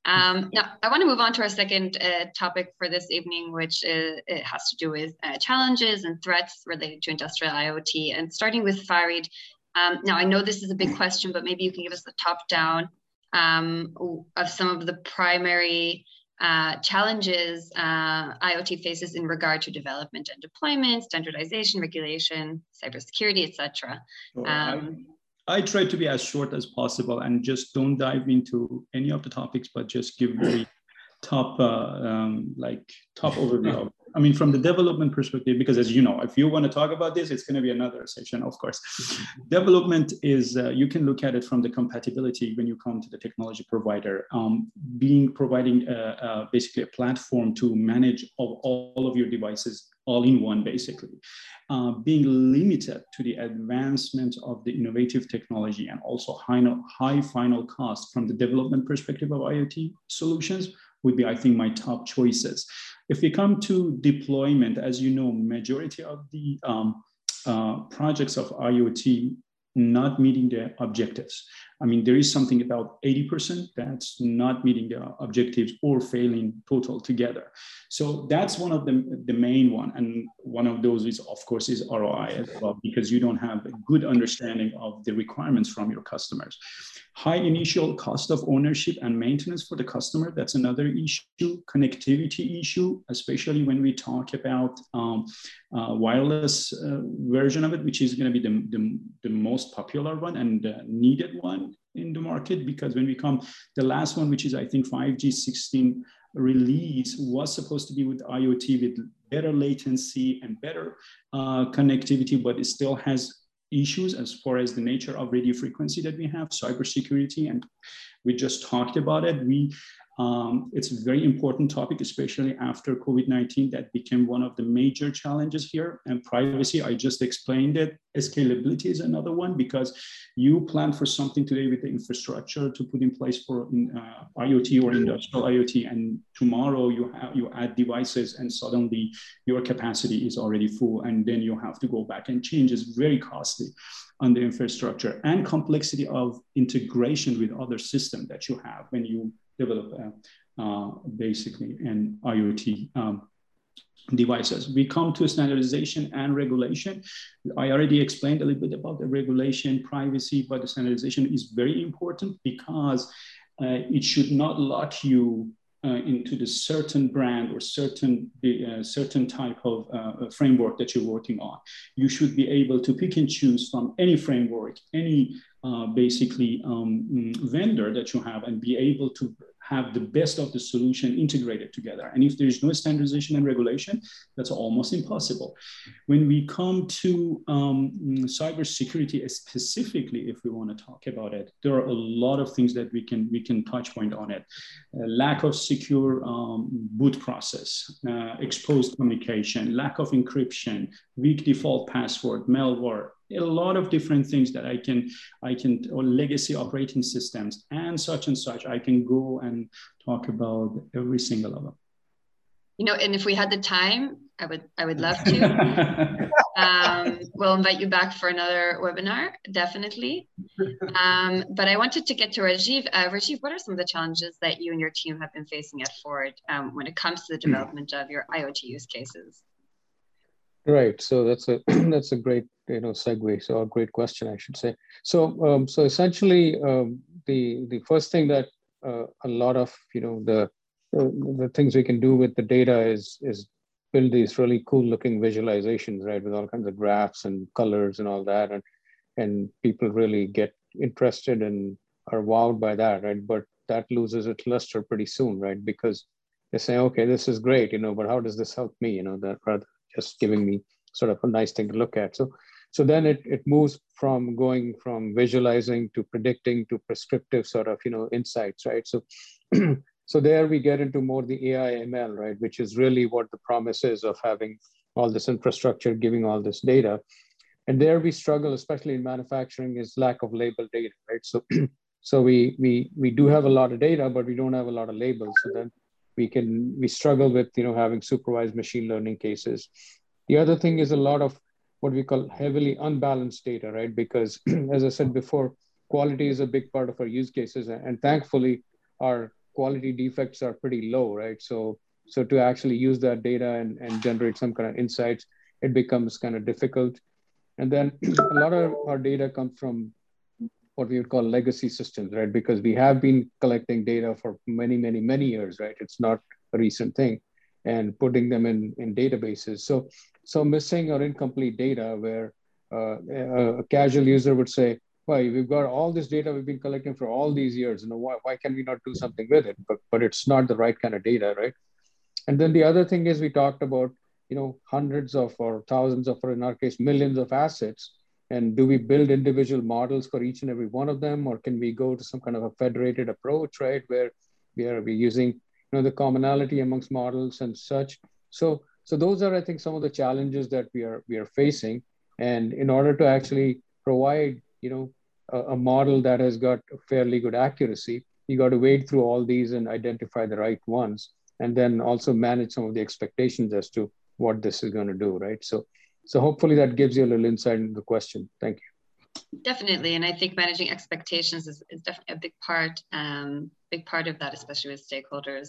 Um, now, I want to move on to our second uh, topic for this evening, which is, it has to do with uh, challenges and threats related to industrial IoT. And starting with Farid, um, now I know this is a big question, but maybe you can give us the top down um, of some of the primary uh, challenges uh, IoT faces in regard to development and deployment, standardization, regulation, cybersecurity, etc. Um, I try to be as short as possible and just don't dive into any of the topics, but just give very top, uh, um, like top overview. I mean, from the development perspective, because as you know, if you want to talk about this, it's going to be another session, of course. development is, uh, you can look at it from the compatibility when you come to the technology provider, um, being providing a, a, basically a platform to manage all, all of your devices all in one, basically. Uh, being limited to the advancement of the innovative technology and also high, high final cost from the development perspective of IoT solutions would be, I think, my top choices. If we come to deployment, as you know, majority of the um, uh, projects of IoT not meeting the objectives. I mean, there is something about 80% that's not meeting the objectives or failing total together. So that's one of the, the main one. And one of those is, of course, is ROI as well, because you don't have a good understanding of the requirements from your customers. High initial cost of ownership and maintenance for the customer, that's another issue. Connectivity issue, especially when we talk about um, uh, wireless uh, version of it, which is going to be the, the, the, most popular one and uh, needed one in the market. Because when we come, the last one, which is I think 5G 16 release, was supposed to be with IoT with better latency and better uh, connectivity, but it still has issues as far as the nature of radio frequency that we have, cybersecurity, and we just talked about it. We um, it's a very important topic, especially after COVID-19 that became one of the major challenges here. And privacy, I just explained it. Scalability is another one because you plan for something today with the infrastructure to put in place for uh, IoT or industrial IoT, and tomorrow you have you add devices, and suddenly your capacity is already full, and then you have to go back and change. It's very costly on the infrastructure and complexity of integration with other systems that you have when you develop uh, uh, basically an IoT um, devices. We come to standardization and regulation. I already explained a little bit about the regulation, privacy, but the standardization is very important because uh, it should not lock you uh, into the certain brand or certain uh, certain type of uh, framework that you're working on. You should be able to pick and choose from any framework, any uh, basically um, mm, vendor that you have, and be able to have the best of the solution integrated together. And if there is no standardization and regulation, that's almost impossible. When we come to um, cybersecurity specifically, if we want to talk about it, there are a lot of things that we can we can touch point on it. Uh, lack of secure um, boot process, uh, exposed communication, lack of encryption, weak default password, malware, a lot of different things that I can, I can, or legacy operating systems and such and such. I can go and talk about every single of them. You know, and if we had the time, I would, I would love to. um, we'll invite you back for another webinar, definitely. Um, but I wanted to get to Rajeev. Uh, Rajeev, what are some of the challenges that you and your team have been facing at Ford um, when it comes to the development of your IoT use cases? Right. So that's a that's a great you know segue. So a great question, I should say. So um, so essentially, um, the the first thing that uh, a lot of you know the uh, the things we can do with the data is is build these really cool looking visualizations, right, with all kinds of graphs and colors and all that, and and people really get interested and are wowed by that, right? But that loses its luster pretty soon, right? Because they say, okay, this is great, you know, but how does this help me? You know, that rather just giving me sort of a nice thing to look at. So, so then it, it moves from going from visualizing to predicting to prescriptive sort of, you know, insights, right? So, so there we get into more the AI ML, right? Which is really what the promise is of having all this infrastructure, giving all this data. And there we struggle, especially in manufacturing, is lack of label data, right? So, so we we we do have a lot of data, but we don't have a lot of labels. So then we can we struggle with you know having supervised machine learning cases the other thing is a lot of what we call heavily unbalanced data right because as i said before quality is a big part of our use cases and thankfully our quality defects are pretty low right so so to actually use that data and, and generate some kind of insights it becomes kind of difficult and then a lot of our data comes from what we would call legacy systems, right? Because we have been collecting data for many, many, many years, right? It's not a recent thing, and putting them in in databases. So, so missing or incomplete data, where uh, a, casual user would say, "Well, we've got all this data we've been collecting for all these years. Know, why why can we not do something with it?" But but it's not the right kind of data, right? And then the other thing is we talked about, you know, hundreds of or thousands of, or in our case, millions of assets and do we build individual models for each and every one of them, or can we go to some kind of a federated approach, right, where we are we using you know the commonality amongst models and such. So so those are I think some of the challenges that we are we are facing, and in order to actually provide you know a, a model that has got fairly good accuracy, you got to wade through all these and identify the right ones, and then also manage some of the expectations as to what this is going to do, right? So so hopefully that gives you a little insight into the question. Thank you. Definitely, and I think managing expectations is, is definitely a big part, um, big part of that, especially with stakeholders.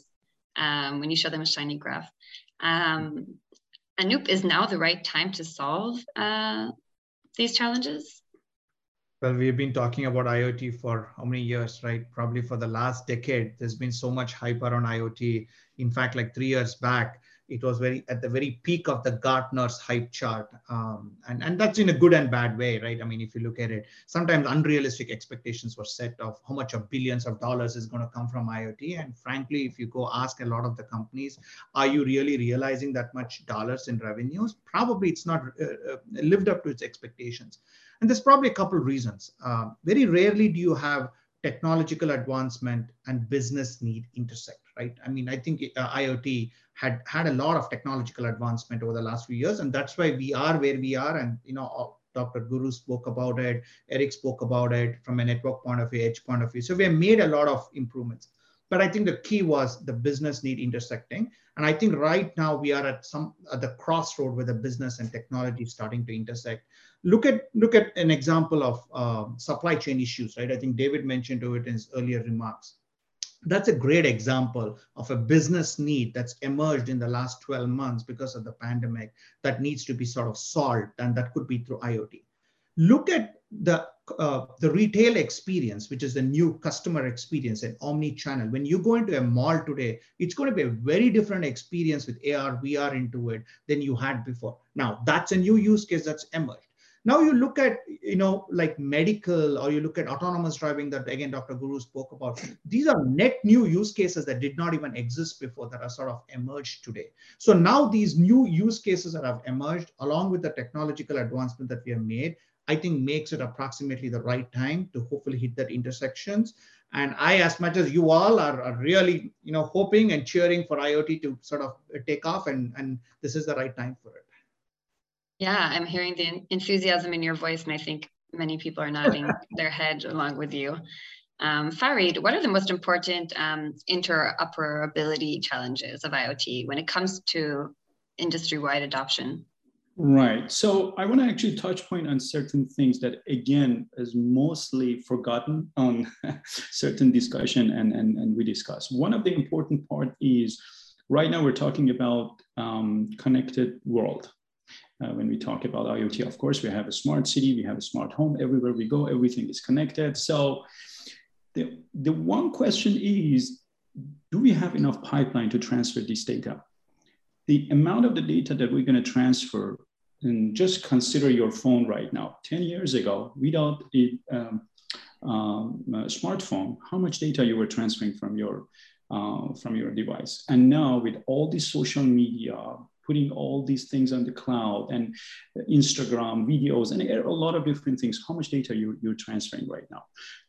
Um, when you show them a shiny graph, um, Anoop, is now the right time to solve uh, these challenges? Well, we've been talking about IoT for how many years, right? Probably for the last decade. There's been so much hype around IoT. In fact, like three years back, it was very at the very peak of the Gartner's hype chart, um, and and that's in a good and bad way, right? I mean, if you look at it, sometimes unrealistic expectations were set of how much of billions of dollars is going to come from IoT, and frankly, if you go ask a lot of the companies, are you really realizing that much dollars in revenues? Probably it's not uh, uh, lived up to its expectations, and there's probably a couple reasons. Uh, very rarely do you have technological advancement and business need intersect, right? I mean, I think uh, IoT had had a lot of technological advancement over the last few years, and that's why we are where we are. And you know, uh, Dr. Guru spoke about it, Erik spoke about it from a network point of view, edge point of view. So we have made a lot of improvements. But I think the key was the business need intersecting. And I think right now we are at some at the crossroad where the business and technology starting to intersect. Look at look at an example of uh, supply chain issues, right? I think David mentioned to it in his earlier remarks that's a great example of a business need that's emerged in the last 12 months because of the pandemic that needs to be sort of solved and that could be through iot. Look at the uh, the retail experience which is the new customer experience and omni-channel. When you go into a mall today it's going to be a very different experience with ar vr into it than you had before. Now that's a new use case that's emerged now you look at, you know, like medical or you look at autonomous driving that again, Dr. Guru spoke about. These are net new use cases that did not even exist before that are sort of emerged today. So now these new use cases that have emerged along with the technological advancement that we have made, I think makes it approximately the right time to hopefully hit that intersections. And I, as much as you all are, are really, you know, hoping and cheering for IoT to sort of take off and, and this is the right time for it. Yeah, I'm hearing the enthusiasm in your voice, and I think many people are nodding their head along with you. Um, Farid, what are the most important um, interoperability challenges of IoT when it comes to industry-wide adoption? Right. So I want to actually touch point on certain things that again is mostly forgotten on certain discussion and, and, and we discuss. One of the important part is right now we're talking about um, connected world. Uh, when we talk about IoT, of course, we have a smart city, we have a smart home. Everywhere we go, everything is connected. So the, the one question is, do we have enough pipeline to transfer this data? The amount of the data that we're going to transfer, and just consider your phone right now. 10 years ago, without it, um, um, smartphone, how much data you were transferring from your uh, from your device. And now with all this social media, putting all these things on the cloud and Instagram videos and a lot of different things, how much data you, you're transferring right now.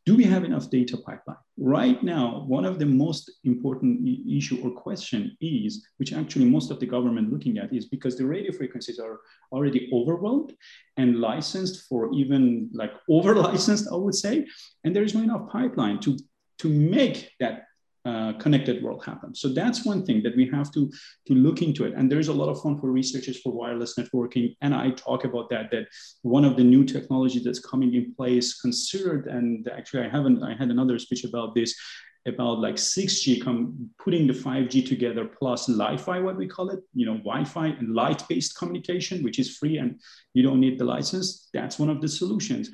Do we have enough data pipeline? Right now, one of the most important issue or question is, which actually most of the government looking at is because the radio frequencies are already overwhelmed and licensed for even like over licensed, I would say, and there is not enough pipeline to, to make that uh, connected world happen. So that's one thing that we have to, to look into it. And there's a lot of fun for researchers for wireless networking. And I talk about that, that one of the new technologies that's coming in place considered, and actually I haven't, I had another speech about this, about like 6G come putting the 5G together plus Li-Fi, what we call it, you know, Wi-Fi and light-based communication, which is free and you don't need the license. That's one of the solutions.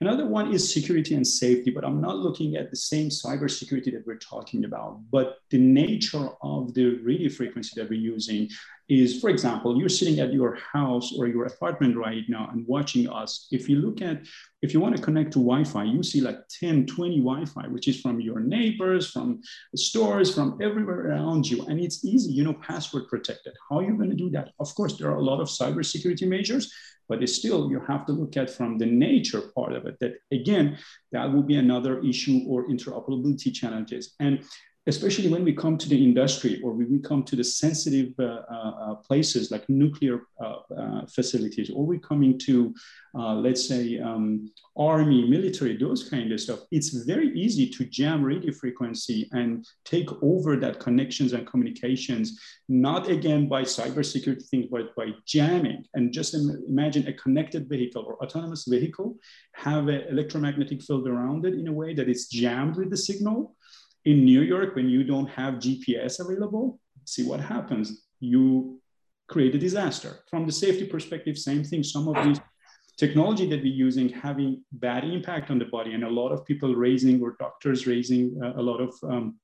Another one is security and safety, but I'm not looking at the same cybersecurity that we're talking about, but the nature of the radio frequency that we're using is, for example, you're sitting at your house or your apartment right now and watching us. If you look at, if you want to connect to Wi-Fi, you see like 10, 20 Wi-Fi, which is from your neighbors, from stores, from everywhere around you. And it's easy, you know, password protected. How are you going to do that? Of course, there are a lot of cybersecurity measures, but it's still, you have to look at from the nature part of it, that again, that will be another issue or interoperability challenges. And especially when we come to the industry or when we come to the sensitive uh, uh, places like nuclear uh, uh facilities, or we're coming to, uh, let's say, um, army, military, those kind of stuff, it's very easy to jam radio frequency and take over that connections and communications, not again by cybersecurity things, but by jamming. And just imagine a connected vehicle or autonomous vehicle have an electromagnetic field around it in a way that it's jammed with the signal in New York, when you don't have GPS available, see what happens. You create a disaster. From the safety perspective, same thing. Some of these technology that we're using having bad impact on the body, and a lot of people raising or doctors raising uh, a lot of um,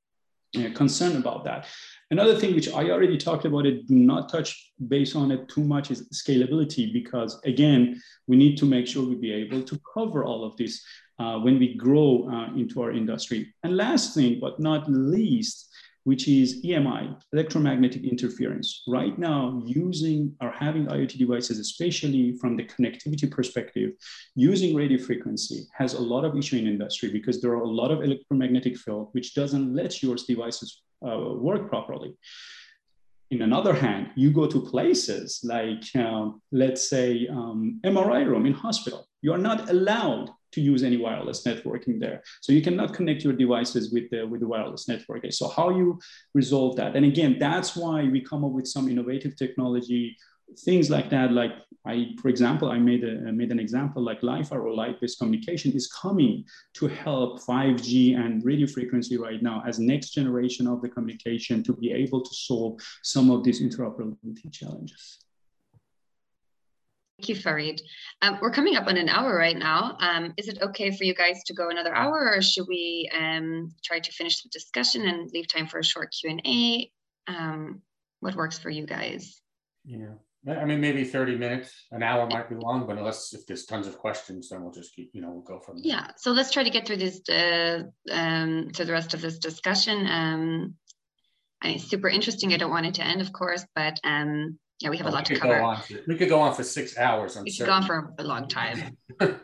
uh, concern about that. Another thing which I already talked about it, do not touch base on it too much is scalability because again, we need to make sure we be able to cover all of this uh, when we grow uh, into our industry. And last thing, but not least, which is EMI, electromagnetic interference. Right now, using or having IoT devices, especially from the connectivity perspective, using radio frequency has a lot of issue in industry because there are a lot of electromagnetic field which doesn't let your devices uh, work properly. In another hand, you go to places like, uh, let's say, um, MRI room in hospital. You are not allowed to use any wireless networking there. So you cannot connect your devices with the, with the wireless network. So how you resolve that? And again, that's why we come up with some innovative technology, things like that. Like I, for example, I made, a, made an example like Li-Fi or light-based communication is coming to help 5G and radio frequency right now as next generation of the communication to be able to solve some of these interoperability challenges. Thank you, Farid. Um, we're coming up on an hour right now. Um, is it okay for you guys to go another hour or should we um, try to finish the discussion and leave time for a short Q&A? Um, what works for you guys? Yeah, I mean, maybe 30 minutes, an hour might be long, but unless if there's tons of questions, then we'll just keep, you know, we'll go from there. Yeah, so let's try to get through this, uh, um, to the rest of this discussion. Um, I mean, super interesting. I don't want it to end, of course, but um, yeah, we have a oh, lot to cover. We could go on for six hours. I'm we could go on for a long time.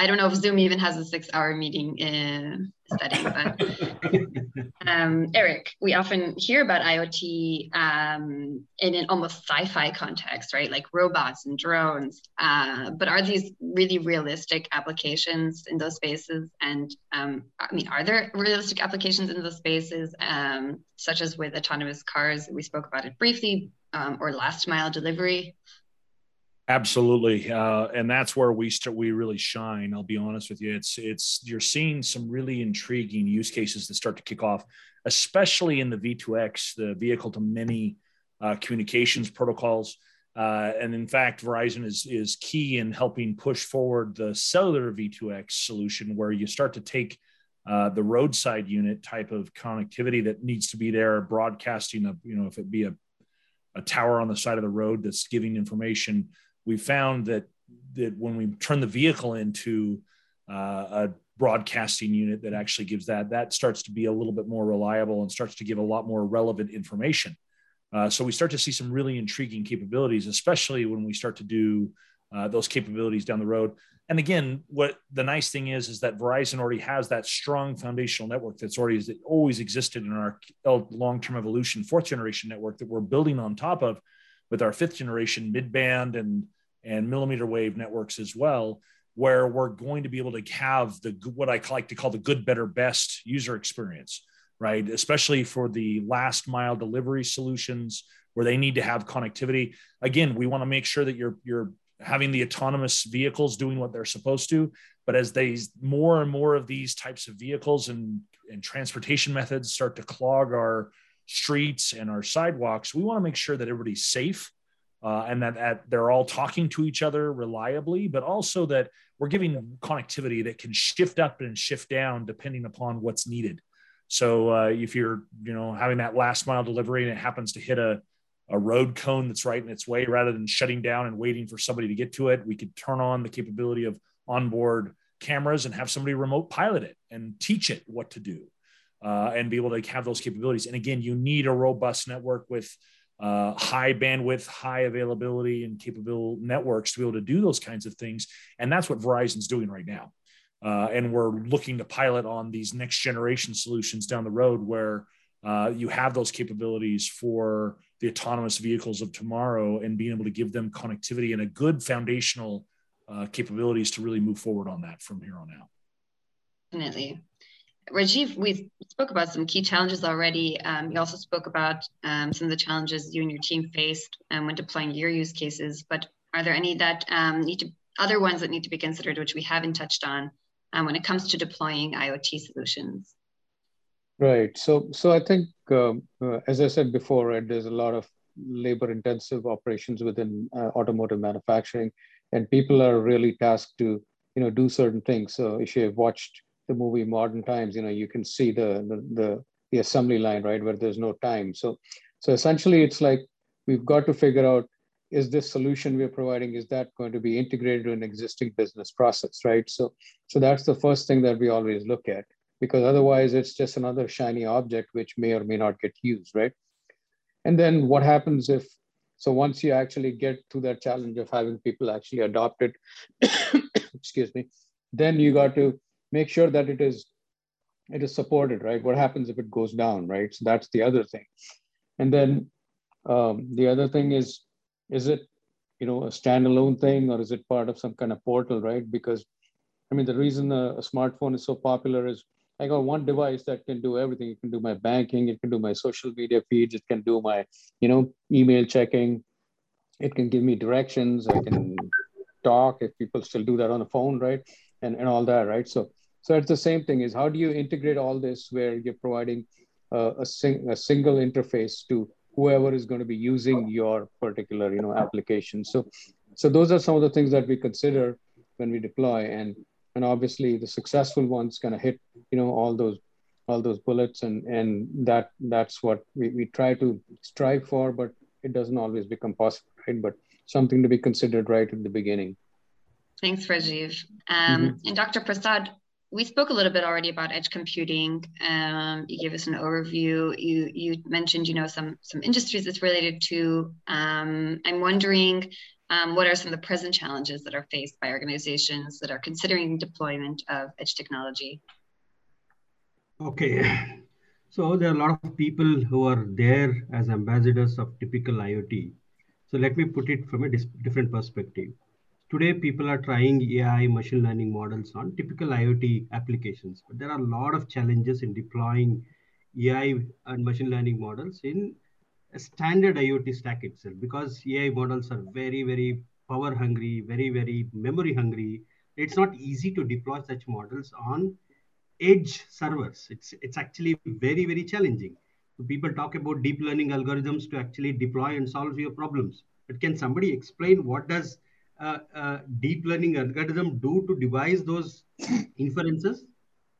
I don't know if Zoom even has a six-hour meeting in setting, but um, Erik, we often hear about IoT um, in an almost sci-fi context, right? Like robots and drones. Uh, but are these really realistic applications in those spaces? And um, I mean, are there realistic applications in those spaces, um, such as with autonomous cars? We spoke about it briefly, um, or last mile delivery? Absolutely, uh, and that's where we start. We really shine. I'll be honest with you. It's it's you're seeing some really intriguing use cases that start to kick off, especially in the V2X, the vehicle to many uh, communications protocols. Uh, and in fact, Verizon is is key in helping push forward the cellular V2X solution, where you start to take uh, the roadside unit type of connectivity that needs to be there, broadcasting a you know if it be a a tower on the side of the road that's giving information. We found that that when we turn the vehicle into uh, a broadcasting unit that actually gives that. That starts to be a little bit more reliable and starts to give a lot more relevant information. Uh, so we start to see some really intriguing capabilities, especially when we start to do uh, those capabilities down the road. And again, what the nice thing is is that Verizon already has that strong foundational network that's already always existed in our long-term evolution fourth generation network that we're building on top of with our fifth generation mid-band and and millimeter wave networks as well where we're going to be able to have the what I like to call the good, better, best user experience, right? Especially for the last mile delivery solutions where they need to have connectivity. Again, we want to make sure that you're you're having the autonomous vehicles doing what they're supposed to. But as they more and more of these types of vehicles and, and transportation methods start to clog our streets and our sidewalks, we want to make sure that everybody's safe uh, and that, that they're all talking to each other reliably, but also that we're giving connectivity that can shift up and shift down depending upon what's needed. So uh, if you're, you know, having that last mile delivery and it happens to hit a, a road cone that's right in its way, rather than shutting down and waiting for somebody to get to it, we could turn on the capability of onboard cameras and have somebody remote pilot it and teach it what to do uh, and be able to have those capabilities. And again, you need a robust network with uh, high bandwidth, high availability, and capable networks to be able to do those kinds of things. And that's what Verizon's doing right now. Uh, and we're looking to pilot on these next generation solutions down the road where uh, you have those capabilities for the autonomous vehicles of tomorrow and being able to give them connectivity and a good foundational uh, capabilities to really move forward on that from here on out. Definitely. Rajeev, we spoke about some key challenges already. Um, you also spoke about um, some of the challenges you and your team faced um, when deploying your use cases, but are there any that um, need to, other ones that need to be considered, which we haven't touched on um, when it comes to deploying IoT solutions? Right. So, so I think, um, uh, as I said before, right, there's a lot of labor-intensive operations within uh, automotive manufacturing, and people are really tasked to, you know, do certain things. So, if you've watched the movie Modern Times, you know, you can see the, the the the, assembly line, right, where there's no time. So, so essentially, it's like we've got to figure out is this solution we're providing is that going to be integrated to an existing business process, right? So, so that's the first thing that we always look at because otherwise it's just another shiny object which may or may not get used, right? And then what happens if so once you actually get to that challenge of having people actually adopt it, excuse me, then you got to make sure that it is it is supported, right? What happens if it goes down, right? So that's the other thing. And then um, the other thing is, is it you know a standalone thing or is it part of some kind of portal, right? Because I mean the reason a, a smartphone is so popular is I got one device that can do everything. It can do my banking, it can do my social media feeds, it can do my, you know, email checking, it can give me directions, I can talk if people still do that on the phone, right? And, and all that, right? So so it's the same thing is how do you integrate all this where you're providing uh, a, sing, a single interface to whoever is going to be using your particular you know application. So so those are some of the things that we consider when we deploy and and obviously the successful ones kind of hit you know all those all those bullets and and that that's what we, we try to strive for but it doesn't always become possible right but something to be considered right at the beginning thanks rajeev um, mm-hmm. and dr prasad we spoke a little bit already about edge computing. Um, you gave us an overview. You you mentioned you know some some industries it's related to. Um, I'm wondering um, what are some of the present challenges that are faced by organizations that are considering deployment of edge technology? Okay, so there are a lot of people who are there as ambassadors of typical IoT. So let me put it from a different perspective today people are trying AI machine learning models on typical IoT applications, but there are a lot of challenges in deploying AI and machine learning models in a standard IoT stack itself because AI models are very, very power hungry, very, very memory hungry. It's not easy to deploy such models on edge servers. It's, it's actually very, very challenging. So people talk about deep learning algorithms to actually deploy and solve your problems. But can somebody explain what does deep learning algorithm do to devise those inferences?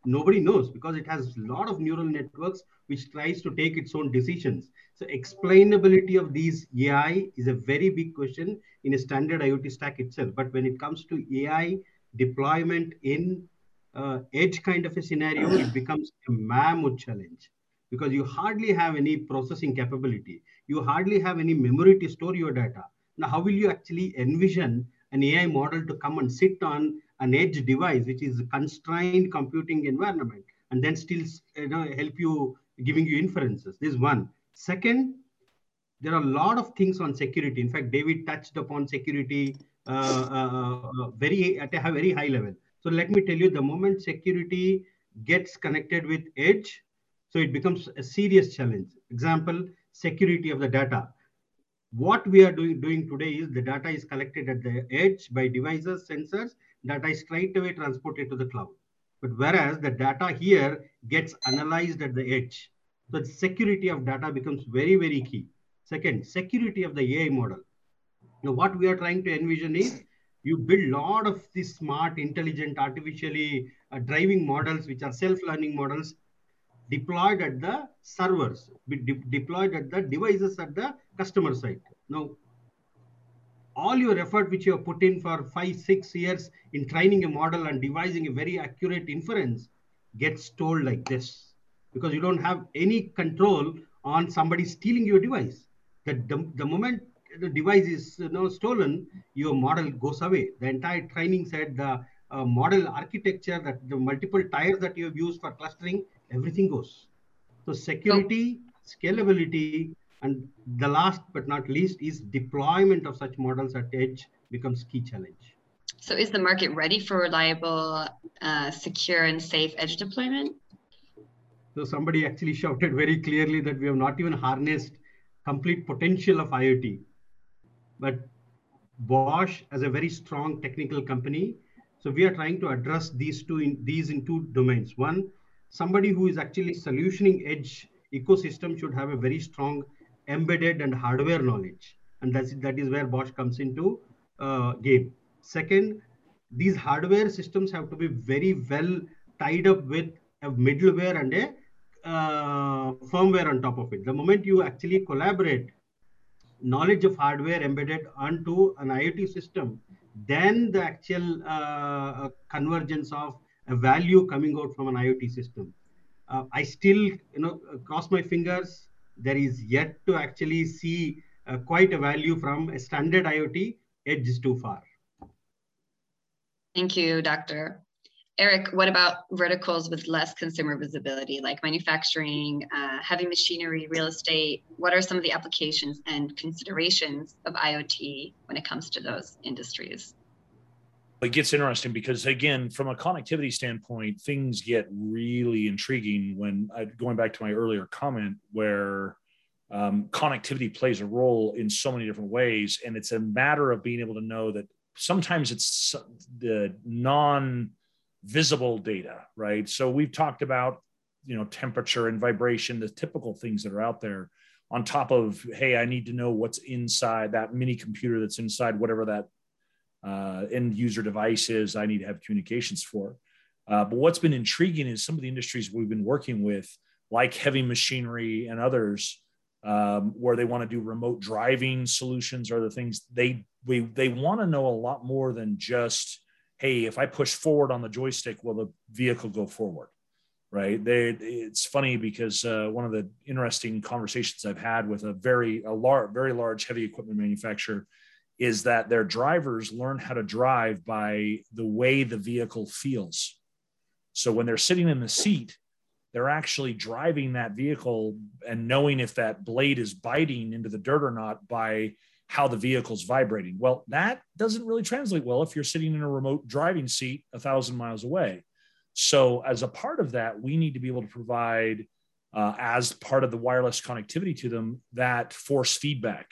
Nobody knows because it has a lot of neural networks which tries to take its own decisions. So explainability of these AI is a very big question in a standard IoT stack itself. But when it comes to AI deployment in uh, edge kind of a scenario, it becomes a mammoth challenge because you hardly have any processing capability. You hardly have any memory to store your data. Now, how will you actually envision an AI model to come and sit on an edge device, which is a constrained computing environment, and then still you know, help you giving you inferences? This is one. Second, there are a lot of things on security. In fact, David touched upon security uh, uh, uh, very at a very high level. So let me tell you, the moment security gets connected with edge, so it becomes a serious challenge. Example, security of the data. What we are doing, doing today is the data is collected at the edge by devices, sensors, data is straight away transported to the cloud. But whereas the data here gets analyzed at the edge. So the security of data becomes very, very key. Second, security of the AI model. Now, what we are trying to envision is you build a lot of these smart, intelligent, artificially uh, driving models, which are self-learning models, deployed at the servers, de deployed at the devices at the customer side. Now, all your effort which you have put in for five, six years in training a model and devising a very accurate inference gets told like this because you don't have any control on somebody stealing your device. The, the, the moment the device is you know, stolen, your model goes away. The entire training set, the uh, model architecture, that the multiple tires that you have used for clustering, everything goes. So security, scalability, and the last but not least is deployment of such models at edge becomes key challenge. So is the market ready for reliable, uh, secure, and safe edge deployment? So somebody actually shouted very clearly that we have not even harnessed complete potential of IoT. But Bosch as a very strong technical company. So we are trying to address these two in these in two domains. One, somebody who is actually solutioning edge ecosystem should have a very strong embedded and hardware knowledge. And that's, that is where Bosch comes into uh, game. Second, these hardware systems have to be very well tied up with a middleware and a uh, firmware on top of it. The moment you actually collaborate knowledge of hardware embedded onto an IoT system, then the actual uh, convergence of a value coming out from an IoT system. Uh, I still, you know, cross my fingers. There is yet to actually see uh, quite a value from a standard IoT. Edge is too far. Thank you, Doctor. Erik, what about verticals with less consumer visibility, like manufacturing, uh, heavy machinery, real estate? What are some of the applications and considerations of IoT when it comes to those industries? It gets interesting because, again, from a connectivity standpoint, things get really intriguing when I, going back to my earlier comment where um, connectivity plays a role in so many different ways. And it's a matter of being able to know that sometimes it's the non visible data, right? So we've talked about, you know, temperature and vibration, the typical things that are out there on top of, hey, I need to know what's inside that mini computer that's inside whatever that uh, end user devices I need to have communications for. Uh, but what's been intriguing is some of the industries we've been working with, like heavy machinery and others, um, where they want to do remote driving solutions or the things they we, they want to know a lot more than just hey, if I push forward on the joystick, will the vehicle go forward? Right. They, it's funny because uh, one of the interesting conversations I've had with a very, a large, very large heavy equipment manufacturer is that their drivers learn how to drive by the way the vehicle feels. So when they're sitting in the seat, they're actually driving that vehicle and knowing if that blade is biting into the dirt or not by how the vehicle's vibrating. Well, that doesn't really translate well if you're sitting in a remote driving seat a thousand miles away. So, as a part of that, we need to be able to provide, uh, as part of the wireless connectivity to them, that force feedback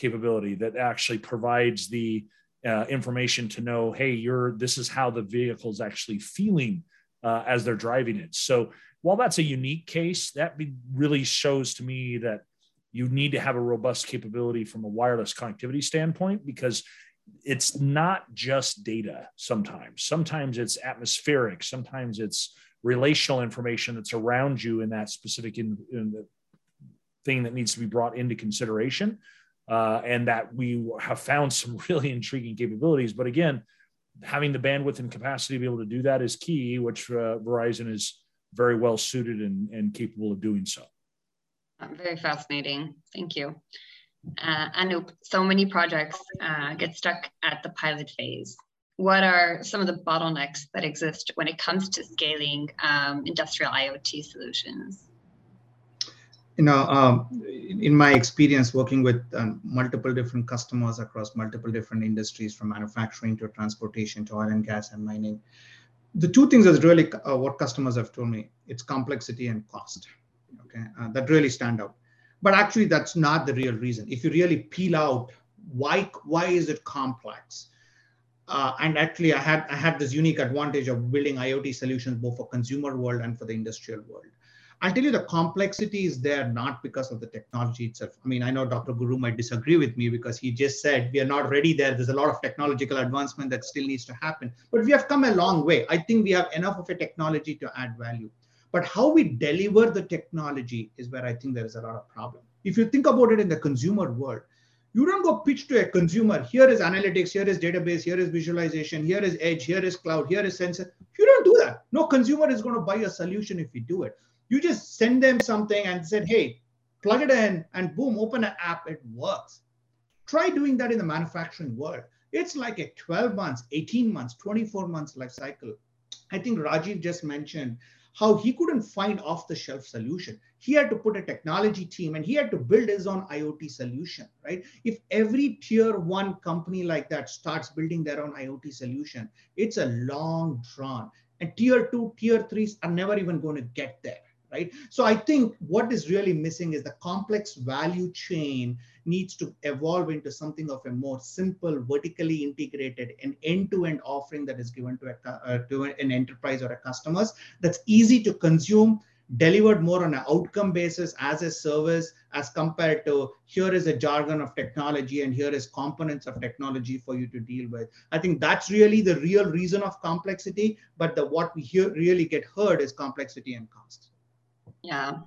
capability that actually provides the uh, information to know, hey, you're this is how the vehicle is actually feeling uh, as they're driving it. So, while that's a unique case, that be, really shows to me that you need to have a robust capability from a wireless connectivity standpoint because it's not just data sometimes. Sometimes it's atmospheric. Sometimes it's relational information that's around you in that specific in, in thing that needs to be brought into consideration uh, and that we have found some really intriguing capabilities but again having the bandwidth and capacity to be able to do that is key, which uh, Verizon is very well suited and, and capable of doing so. Very fascinating. Thank you. Uh, Anoop, so many projects uh, get stuck at the pilot phase. What are some of the bottlenecks that exist when it comes to scaling um, industrial IoT solutions? You know, um, in my experience working with um, multiple different customers across multiple different industries, from manufacturing to transportation to oil and gas and mining, the two things is really uh, what customers have told me: it's complexity and cost. Okay, uh, that really stand out. But actually that's not the real reason. If you really peel out why why is it complex uh, and actually i had i had this unique advantage of building iot solutions both for consumer world and for the industrial world i'll tell you the complexity is there not because of the technology itself i mean i know dr guru might disagree with me because he just said we are not ready there there's a lot of technological advancement that still needs to happen but we have come a long way i think we have enough of a technology to add value but how we deliver the technology is where I think there is a lot of problem. If you think about it in the consumer world, you don't go pitch to a consumer, here is analytics, here is database, here is visualization, here is edge, here is cloud, here is sensor. You don't do that. No consumer is going to buy a solution if you do it. You just send them something and said, hey, plug it in and boom, open an app, it works. Try doing that in the manufacturing world. It's like a 12 months, 18 months, 24 months life cycle. I think Rajeev just mentioned how he couldn't find off the shelf solution. He had to put a technology team and he had to build his own IoT solution, right? If every tier one company like that starts building their own IoT solution, it's a long drawn. And tier two, tier threes are never even going to get there right? So I think what is really missing is the complex value chain needs to evolve into something of a more simple, vertically integrated and end-to-end offering that is given to, a, uh, to an enterprise or a customers that's easy to consume, delivered more on an outcome basis as a service as compared to here is a jargon of technology and here is components of technology for you to deal with i think that's really the real reason of complexity but the what we hear really get heard is complexity and cost yeah,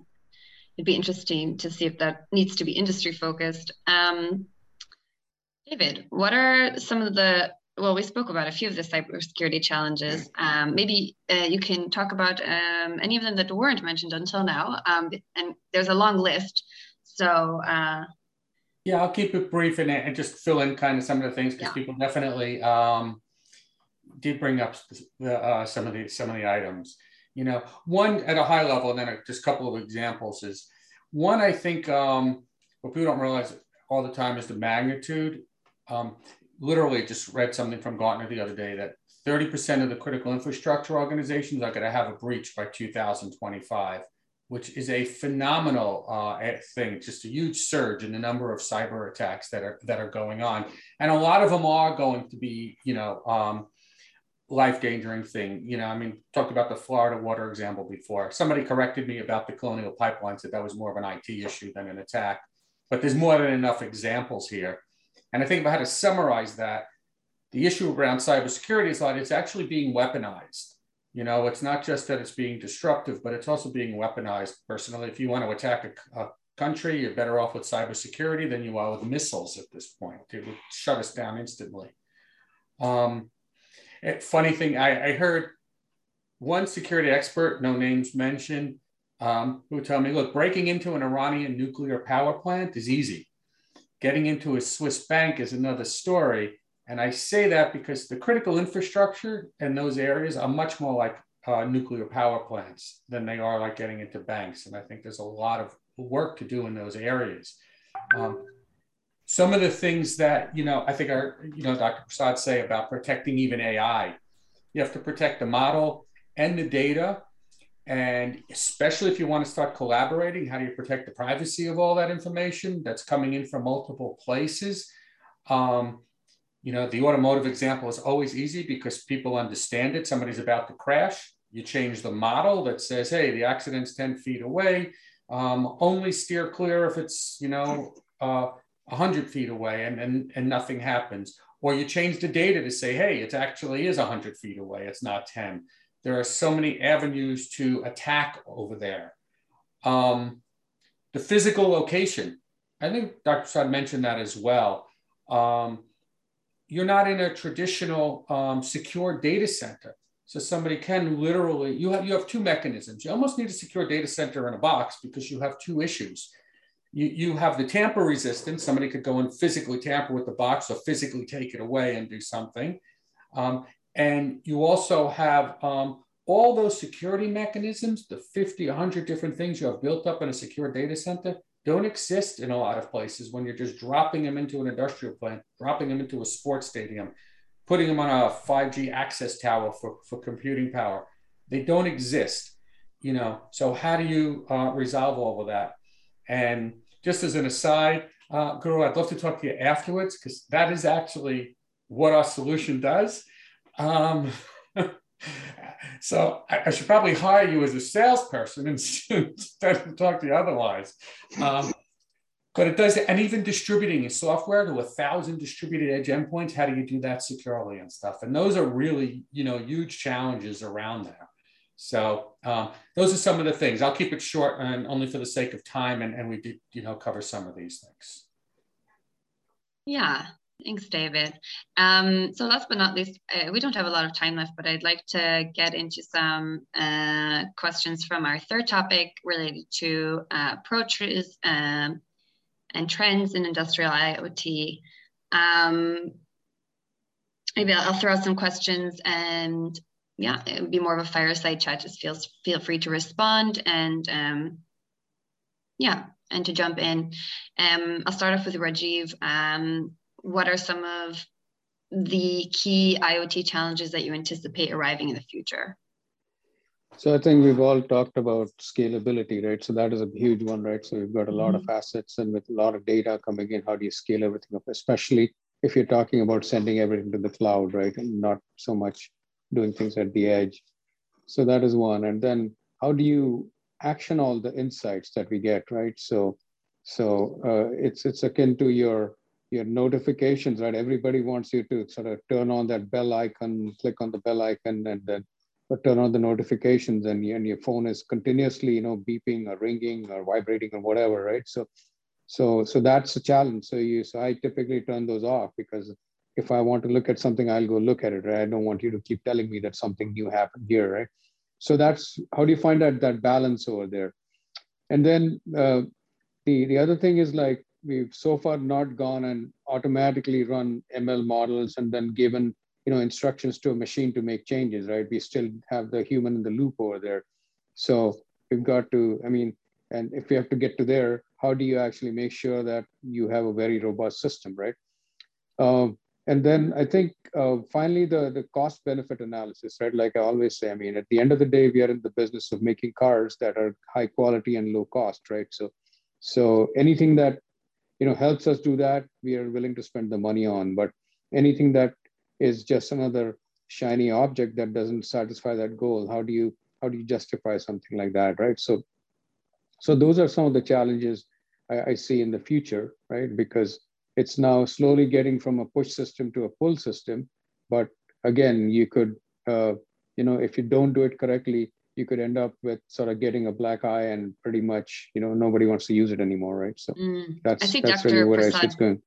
it'd be interesting to see if that needs to be industry focused. Um, David, what are some of the well, we spoke about a few of the cybersecurity challenges. Um, maybe uh, you can talk about um, any of them that weren't mentioned until now. Um, and there's a long list. So, uh, yeah, I'll keep it brief and, and just fill in kind of some of the things because yeah. people definitely um, did bring up uh, some of the some of the items. You know, one at a high level, and then a, just a couple of examples is one. I think um, what people don't realize all the time is the magnitude. Um, literally, just read something from Gartner the other day that 30% of the critical infrastructure organizations are going to have a breach by 2025, which is a phenomenal uh, thing. Just a huge surge in the number of cyber attacks that are that are going on, and a lot of them are going to be, you know, um, life endangering thing. You know, I mean, talked about the Florida water example before. Somebody corrected me about the colonial pipeline, said that was more of an IT issue than an attack. But there's more than enough examples here. And I think if I had to summarize that, the issue around cybersecurity is that it's actually being weaponized. You know, it's not just that it's being disruptive, but it's also being weaponized. Personally, if you want to attack a, a country, you're better off with cybersecurity than you are with missiles at this point. It would shut us down instantly. Um, funny thing, I, I, heard one security expert, no names mentioned, um, who told me, look, breaking into an Iranian nuclear power plant is easy. Getting into a Swiss bank is another story. And I say that because the critical infrastructure in those areas are much more like uh, nuclear power plants than they are like getting into banks. And I think there's a lot of work to do in those areas. Um, some of the things that you know i think are you know dr prasad say about protecting even ai you have to protect the model and the data. And especially if you want to start collaborating how do you protect the privacy of all that information that's coming in from multiple places? Um, you know the automotive example is always easy because people understand it. Somebody's about to crash. You change the model that says hey the accident's 10 feet away. Um, only steer clear if it's you know uh, 100 feet away and, and, and nothing happens. Or you change the data to say, hey, it actually is 100 feet away, it's not 10. There are so many avenues to attack over there. Um, the physical location, I think Dr. Prasad mentioned that as well. Um, you're not in a traditional um, secure data center. So somebody can literally, you have, you have two mechanisms. You almost need a secure data center in a box because you have two issues. You, you have the tamper resistance. Somebody could go and physically tamper with the box or physically take it away and do something. Um, and you also have um, all those security mechanisms, the 50, 100 different things you have built up in a secure data center don't exist in a lot of places when you're just dropping them into an industrial plant, dropping them into a sports stadium, putting them on a 5G access tower for, for computing power. They don't exist, you know. So how do you uh, resolve all of that? And just as an aside, uh, Guru, I'd love to talk to you afterwards because that is actually what our solution does. Um, so I, I, should probably hire you as a salesperson instead of talk to you otherwise. Um, but it does, and even distributing your software to a thousand distributed edge endpoints, how do you do that securely and stuff? And those are really, you know, huge challenges around there. So um, those are some of the things. I'll keep it short and only for the sake of time, and, and we did, you know, cover some of these things. Yeah, Thanks, David. Um, so last but not least, uh, we don't have a lot of time left, but I'd like to get into some uh, questions from our third topic related to uh, approaches um, and trends in industrial IoT. Um, maybe I'll, I'll, throw out some questions and yeah, it would be more of a fireside chat. Just feel, feel free to respond and um, yeah, and to jump in. Um, I'll start off with Rajeev. Um, what are some of the key IoT challenges that you anticipate arriving in the future? So I think we've all talked about scalability, right? So that is a huge one, right? So we've got a lot mm-hmm. of assets and with a lot of data coming in, how do you scale everything up, especially if you're talking about sending everything to the cloud, right? And not so much doing things at the edge. So that is one. And then how do you action all the insights that we get, right? So so uh, it's it's akin to your your notifications, right? Everybody wants you to sort of turn on that bell icon, click on the bell icon, and then turn on the notifications, and, and your phone is continuously, you know, beeping or ringing or vibrating or whatever, right? So, so, so that's a challenge. So you, so I typically turn those off because if I want to look at something, I'll go look at it, right? I don't want you to keep telling me that something new happened here, right? So that's how do you find that that balance over there? And then uh, the the other thing is like we've so far not gone and automatically run ML models and then given you know instructions to a machine to make changes, right? We still have the human in the loop over there. So we've got to, I mean, and if we have to get to there, how do you actually make sure that you have a very robust system, right? Um, and then I think uh, finally the, the cost benefit analysis, right? Like I always say, I mean, at the end of the day, we are in the business of making cars that are high quality and low cost, right? So, so anything that you know helps us do that we are willing to spend the money on but anything that is just another shiny object that doesn't satisfy that goal how do you how do you justify something like that right so so those are some of the challenges I, I see in the future right because it's now slowly getting from a push system to a pull system but again you could uh, you know if you don't do it correctly you could end up with sort of getting a black eye and pretty much you know nobody wants to use it anymore right so mm. that's that's Dr. really where Prasad, I see it's going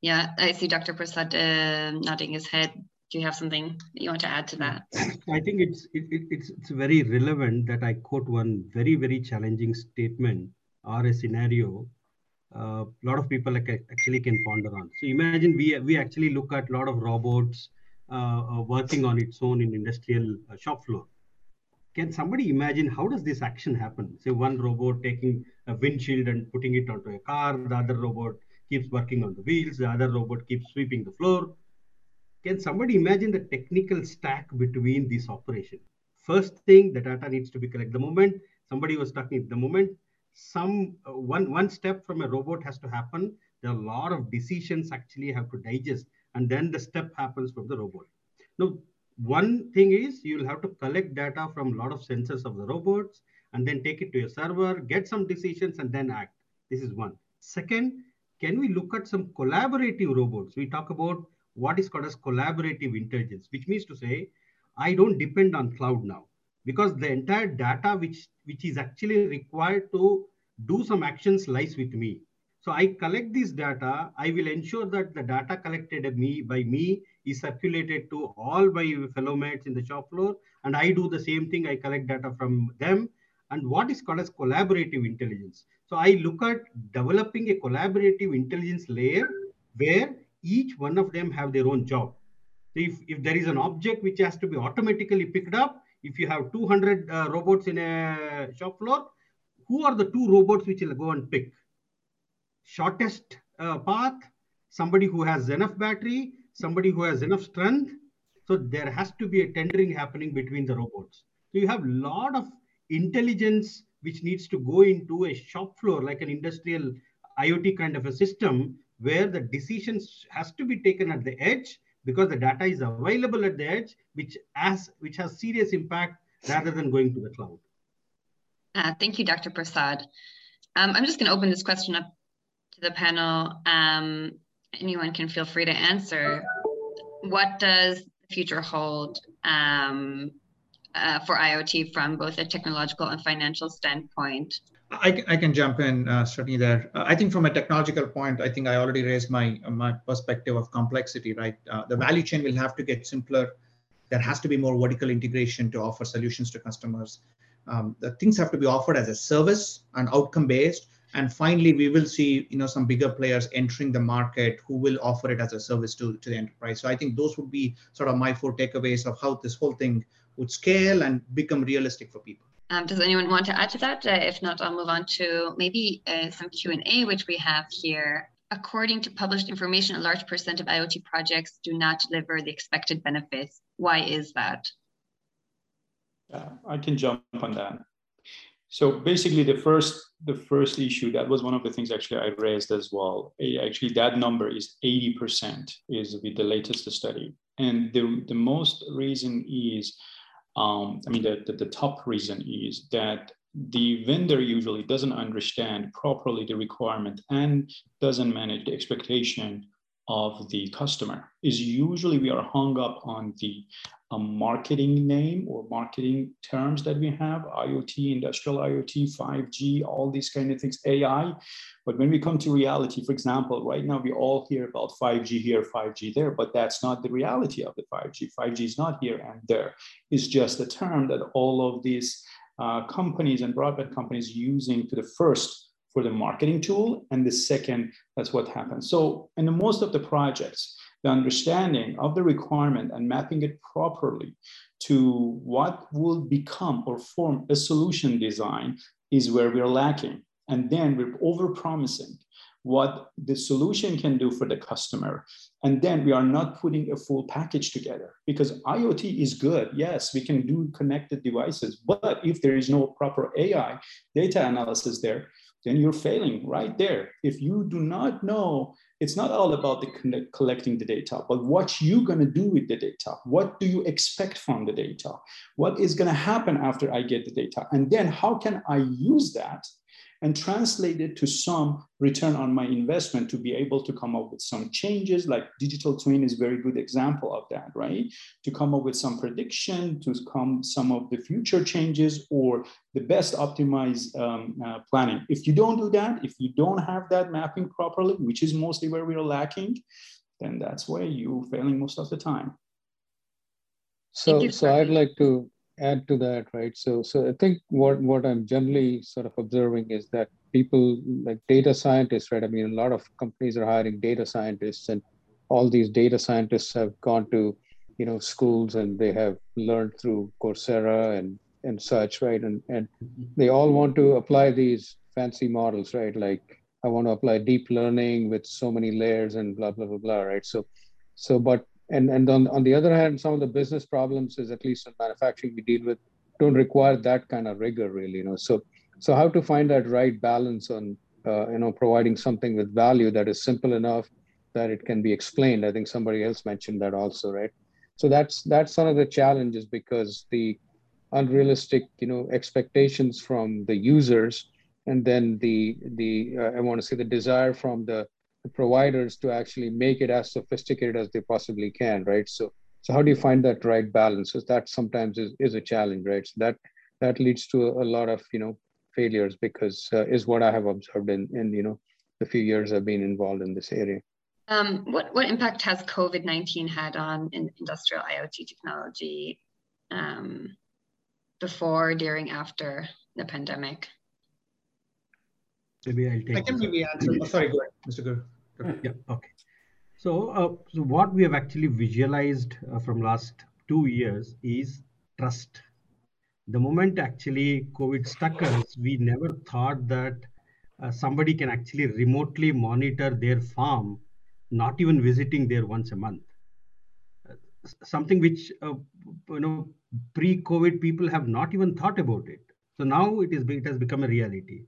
yeah I see Dr. Prasad uh, nodding his head do you have something you want to add to that I think it's it, it, it's it's very relevant that I quote one very very challenging statement or a scenario a uh, lot of people actually can ponder on so imagine we we actually look at a lot of robots uh, uh working on its own in industrial shop floor can somebody imagine how does this action happen? Say one robot taking a windshield and putting it onto a car, the other robot keeps working on the wheels, the other robot keeps sweeping the floor. Can somebody imagine the technical stack between this operation? First thing, the data needs to be collected. The moment somebody was talking, the moment some uh, one one step from a robot has to happen, there are a lot of decisions actually have to digest, and then the step happens from the robot. Now, one thing is you'll have to collect data from a lot of sensors of the robots and then take it to your server, get some decisions and then act. This is one. Second, can we look at some collaborative robots? We talk about what is called as collaborative intelligence, which means to say, I don't depend on cloud now because the entire data which, which is actually required to do some actions lies with me. So I collect this data. I will ensure that the data collected me by me is circulated to all my fellow mates in the shop floor. And I do the same thing. I collect data from them. And what is called as collaborative intelligence. So I look at developing a collaborative intelligence layer where each one of them have their own job. So if, if there is an object which has to be automatically picked up, if you have 200 uh, robots in a shop floor, who are the two robots which will go and pick? Shortest uh, path, somebody who has enough battery, somebody who has enough strength. So there has to be a tendering happening between the robots. So you have a lot of intelligence which needs to go into a shop floor like an industrial IoT kind of a system where the decisions has to be taken at the edge because the data is available at the edge, which has which has serious impact rather than going to the cloud. Uh, thank you, Dr. Prasad. Um, I'm just going to open this question up to the panel. Um, anyone can feel free to answer. What does the future hold um, uh, for IoT from both a technological and financial standpoint? I, I can jump in, uh, certainly there. Uh, I think from a technological point, I think I already raised my my perspective of complexity, right? Uh, the value chain will have to get simpler. There has to be more vertical integration to offer solutions to customers. Um, the things have to be offered as a service and outcome based. And finally, we will see you know some bigger players entering the market who will offer it as a service to, to the enterprise. So I think those would be sort of my four takeaways of how this whole thing would scale and become realistic for people. Um, does anyone want to add to that? Uh, if not, I'll move on to maybe uh, some Q&A, which we have here. According to published information, a large percent of IoT projects do not deliver the expected benefits. Why is that? Yeah, I can jump on that. So basically, the first the first issue that was one of the things actually I raised as well. Actually, that number is 80% is with the latest study, and the the most reason is um, I mean, the, the, the top reason is that the vendor usually doesn't understand properly the requirement and doesn't manage the expectation of the customer is usually we are hung up on the um, marketing name or marketing terms that we have iot industrial iot 5g all these kind of things ai but when we come to reality for example right now we all hear about 5g here 5g there but that's not the reality of the 5g 5g is not here and there. It's just a term that all of these uh, companies and broadband companies using to the first for the marketing tool. And the second, that's what happens. So in the most of the projects, the understanding of the requirement and mapping it properly to what will become or form a solution design is where we're lacking. And then we're over promising what the solution can do for the customer. And then we are not putting a full package together because IoT is good. Yes, we can do connected devices, but if there is no proper AI data analysis there, then you're failing right there. If you do not know, it's not all about the collecting the data, but what you're going to do with the data. What do you expect from the data? What is going to happen after I get the data? And then how can I use that and translate it to some return on my investment to be able to come up with some changes like digital twin is a very good example of that right? To come up with some prediction to come some of the future changes or the best optimized um, uh, planning. If you don't do that if you don't have that mapping properly which is mostly where we're lacking then that's where you're failing most of the time. So so i'd like to add to that, right? So, so I think what what I'm generally sort of observing is that people like data scientists, right? I mean, a lot of companies are hiring data scientists, and all these data scientists have gone to, you know, schools and they have learned through Coursera and and such, right? And and mm-hmm. they all want to apply these fancy models, right? Like I want to apply deep learning with so many layers and blah blah blah blah, right? So, so but and and on, on the other hand some of the business problems is at least in manufacturing we deal with don't require that kind of rigor really you know. So so how to find that right balance on uh, you know providing something with value that is simple enough that it can be explained? I think somebody else mentioned that also right? So that's that's one of the challenges because the unrealistic you know expectations from the users and then the the uh, i want to say the desire from the the providers to actually make it as sophisticated as they possibly can, right? So, so how do you find that right balance? Because that sometimes is, is a challenge, right? So that that leads to a, lot of you know failures because uh, is what I have observed in in you know the few years I've been involved in this area. Um, what, what impact has COVID-19 had on in industrial IoT technology um, before, during, after the pandemic? Maybe I'll take I can maybe answer. Oh, sorry, go ahead, Mr. Guru. Yeah, okay. So, uh, so what we have actually visualized uh, from last two years is trust. The moment actually COVID stuck us, we never thought that uh, somebody can actually remotely monitor their farm, not even visiting there once a month. Something which uh, you know pre-COVID people have not even thought about it. So now it is it has become a reality.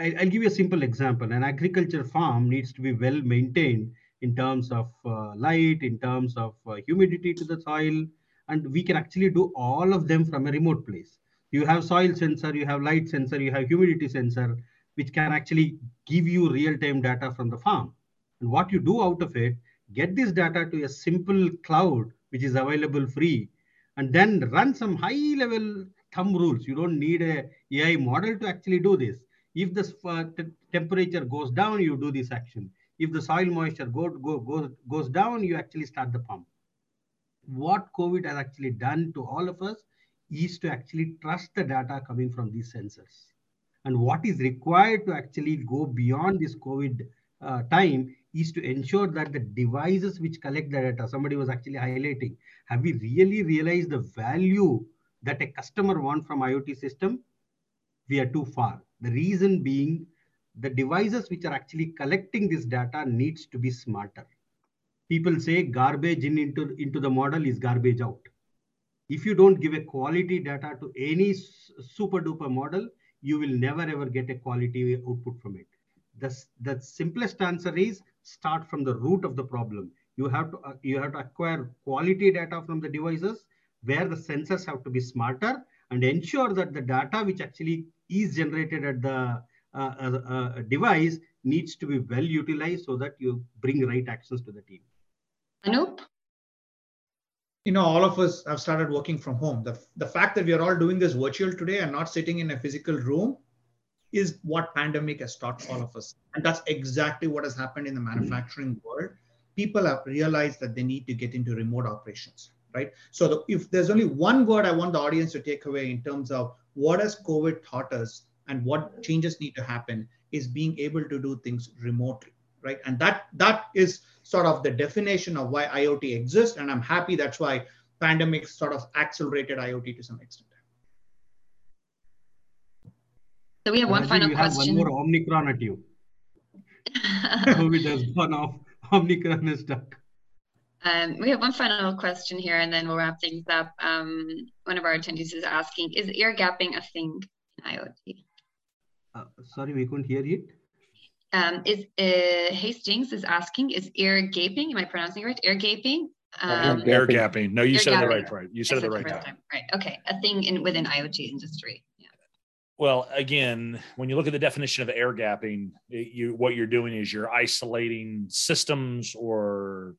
I, will give you a simple example. An agriculture farm needs to be well maintained in terms of uh, light, in terms of uh, humidity to the soil, and we can actually do all of them from a remote place. You have soil sensor, you have light sensor, you have humidity sensor, which can actually give you real-time data from the farm. And what you do out of it, get this data to a simple cloud, which is available free, and then run some high-level thumb rules. You don't need a AI model to actually do this. If the uh, temperature goes down, you do this action. If the soil moisture go, go, goes, goes down, you actually start the pump. What COVID has actually done to all of us is to actually trust the data coming from these sensors. And what is required to actually go beyond this COVID uh, time is to ensure that the devices which collect the data, somebody was actually highlighting, have we really realized the value that a customer wants from IoT system? We are too far. The reason being the devices which are actually collecting this data needs to be smarter. People say garbage in into, into the model is garbage out. If you don't give a quality data to any super duper model, you will never ever get a quality output from it. The, the simplest answer is start from the root of the problem. You have to uh, you have to acquire quality data from the devices where the sensors have to be smarter and ensure that the data which actually is generated at the uh, uh, device needs to be well utilized so that you bring right actions to the team. Anoop? You know, all of us have started working from home. The, the fact that we are all doing this virtual today and not sitting in a physical room is what pandemic has taught all of us. And that's exactly what has happened in the manufacturing world. People have realized that they need to get into remote operations, right? So the, if there's only one word I want the audience to take away in terms of what has COVID taught us and what changes need to happen is being able to do things remotely right? And that that is sort of the definition of why iot exists and i'm happy that's why pandemic sort of accelerated iot to some extent. So we have one final question one more omicron at you. Covid has gone off omicron is stuck um, we have one final question here and then we'll wrap things up. Um, one of our attendees is asking, is air gapping a thing in IoT? Uh, sorry, we couldn't hear it. Um, is uh, Hastings is asking, is air gaping? Am I pronouncing it right? Air gaping? Um, air gapping. No, you said gapping. it right. Right. You said, it the right time. time. Right. Okay. A thing in within IoT industry. Yeah. Well, again, when you look at the definition of air gapping, it, you what you're doing is you're isolating systems or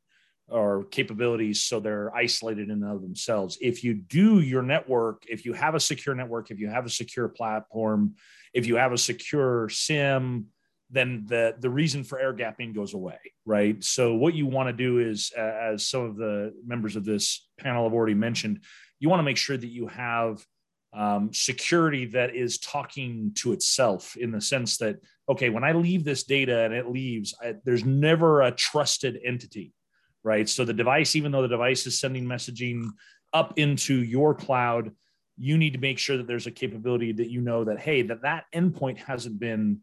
or capabilities so they're isolated in and of themselves. If you do your network, if you have a secure network, if you have a secure platform, if you have a secure SIM, then the the reason for air gapping goes away, right? So what you want to do is, uh, as some of the members of this panel have already mentioned, you want to make sure that you have um, security that is talking to itself in the sense that okay, when I leave this data and it leaves, I, there's never a trusted entity right? So the device, even though the device is sending messaging up into your cloud, you need to make sure that there's a capability that you know that hey, that that endpoint hasn't been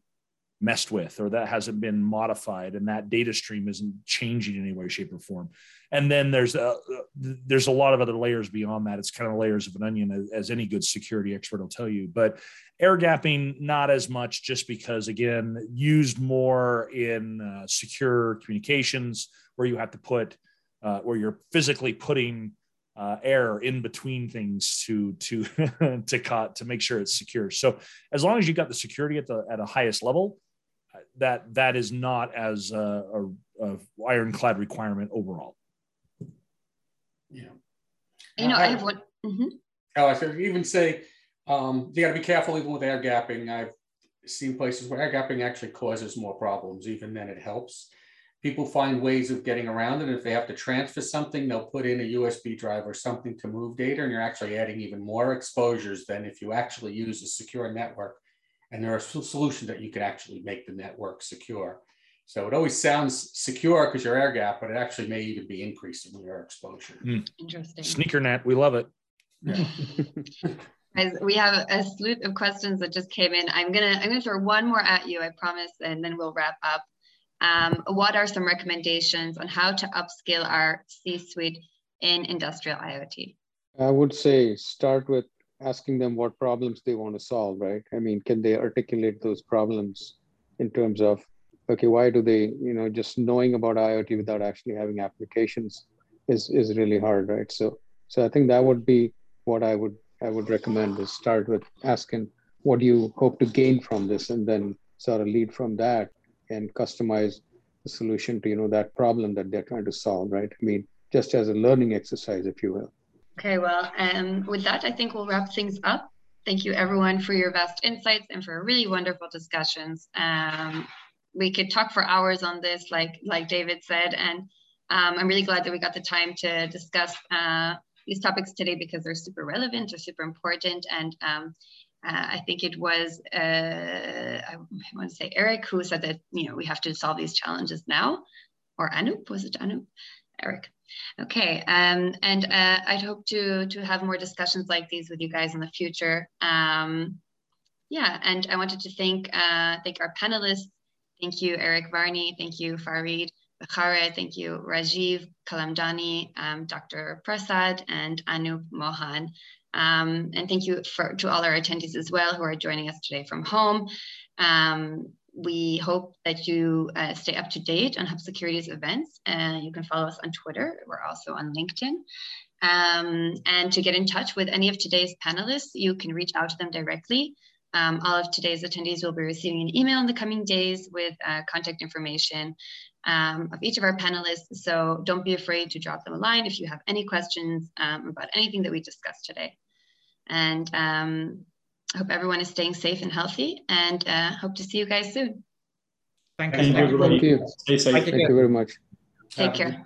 messed with or that hasn't been modified and that data stream isn't changing in any way shape or form. And then there's a there's a lot of other layers beyond that. It's kind of layers of an onion as, any good security expert will tell you. But air gapping not as much just because again used more in uh, secure communications where you have to put uh, where you're physically putting uh, air in between things to to to cut to make sure it's secure. So as long as you've got the security at the at a highest level, that that is not as a, a, a ironclad requirement overall. Yeah. You know, I, I have one. Mm-hmm. Oh, I should even say um, you got to be careful even with air gapping. I've seen places where air gapping actually causes more problems, even than it helps. People find ways of getting around it. and If they have to transfer something, they'll put in a USB drive or something to move data, and you're actually adding even more exposures than if you actually use a secure network. And there are solutions that you could actually make the network secure. So it always sounds secure because you're air gap, but it actually may even be increasing your exposure. Mm. Interesting. Sneaker net, we love it. Yeah. Guys, we have a slew of questions that just came in. I'm gonna I'm gonna throw one more at you, I promise, and then we'll wrap up. Um, what are some recommendations on how to upskill our C-suite in industrial IoT? I would say start with asking them what problems they want to solve, right? I mean, can they articulate those problems in terms of, okay, why do they, you know, just knowing about IoT without actually having applications is, is really hard, right? So, so I think that would be what I would, I would recommend is start with asking, what do you hope to gain from this? And then sort of lead from that and customize the solution to, you know, that problem that they're trying to solve, right? I mean, just as a learning exercise, if you will. Okay, well, um, with that, I think we'll wrap things up. Thank you everyone for your vast insights and for really wonderful discussions. Um, we could talk for hours on this, like, like David said, and um, I'm really glad that we got the time to discuss uh, these topics today because they're super relevant, or super important, and um, uh, I think it was uh, I want to say Erik who said that you know we have to solve these challenges now, or Anoop was it Anoop? Erik. Okay, um, and uh, I'd hope to to have more discussions like these with you guys in the future. Um, yeah, and I wanted to thank uh, thank our panelists. Thank you, Erik Varney. Thank you, Farid Bichareh. Thank you, Rajeev Kalamdani, um, Dr. Prasad, and Anoop Mohan. Um, and thank you for, to all our attendees as well who are joining us today from home. Um, we hope that you uh, stay up to date on Hub Security's events. And you can follow us on Twitter. We're also on LinkedIn. Um, and to get in touch with any of today's panelists, you can reach out to them directly. Um, all of today's attendees will be receiving an email in the coming days with uh, contact information um, of each of our panelists. So don't be afraid to drop them a line if you have any questions um, about anything that we discussed today. And um, I hope everyone is staying safe and healthy and uh, hope to see you guys soon. Thank you. Thank you. Thank you. Stay safe. Thank you very much. Take care.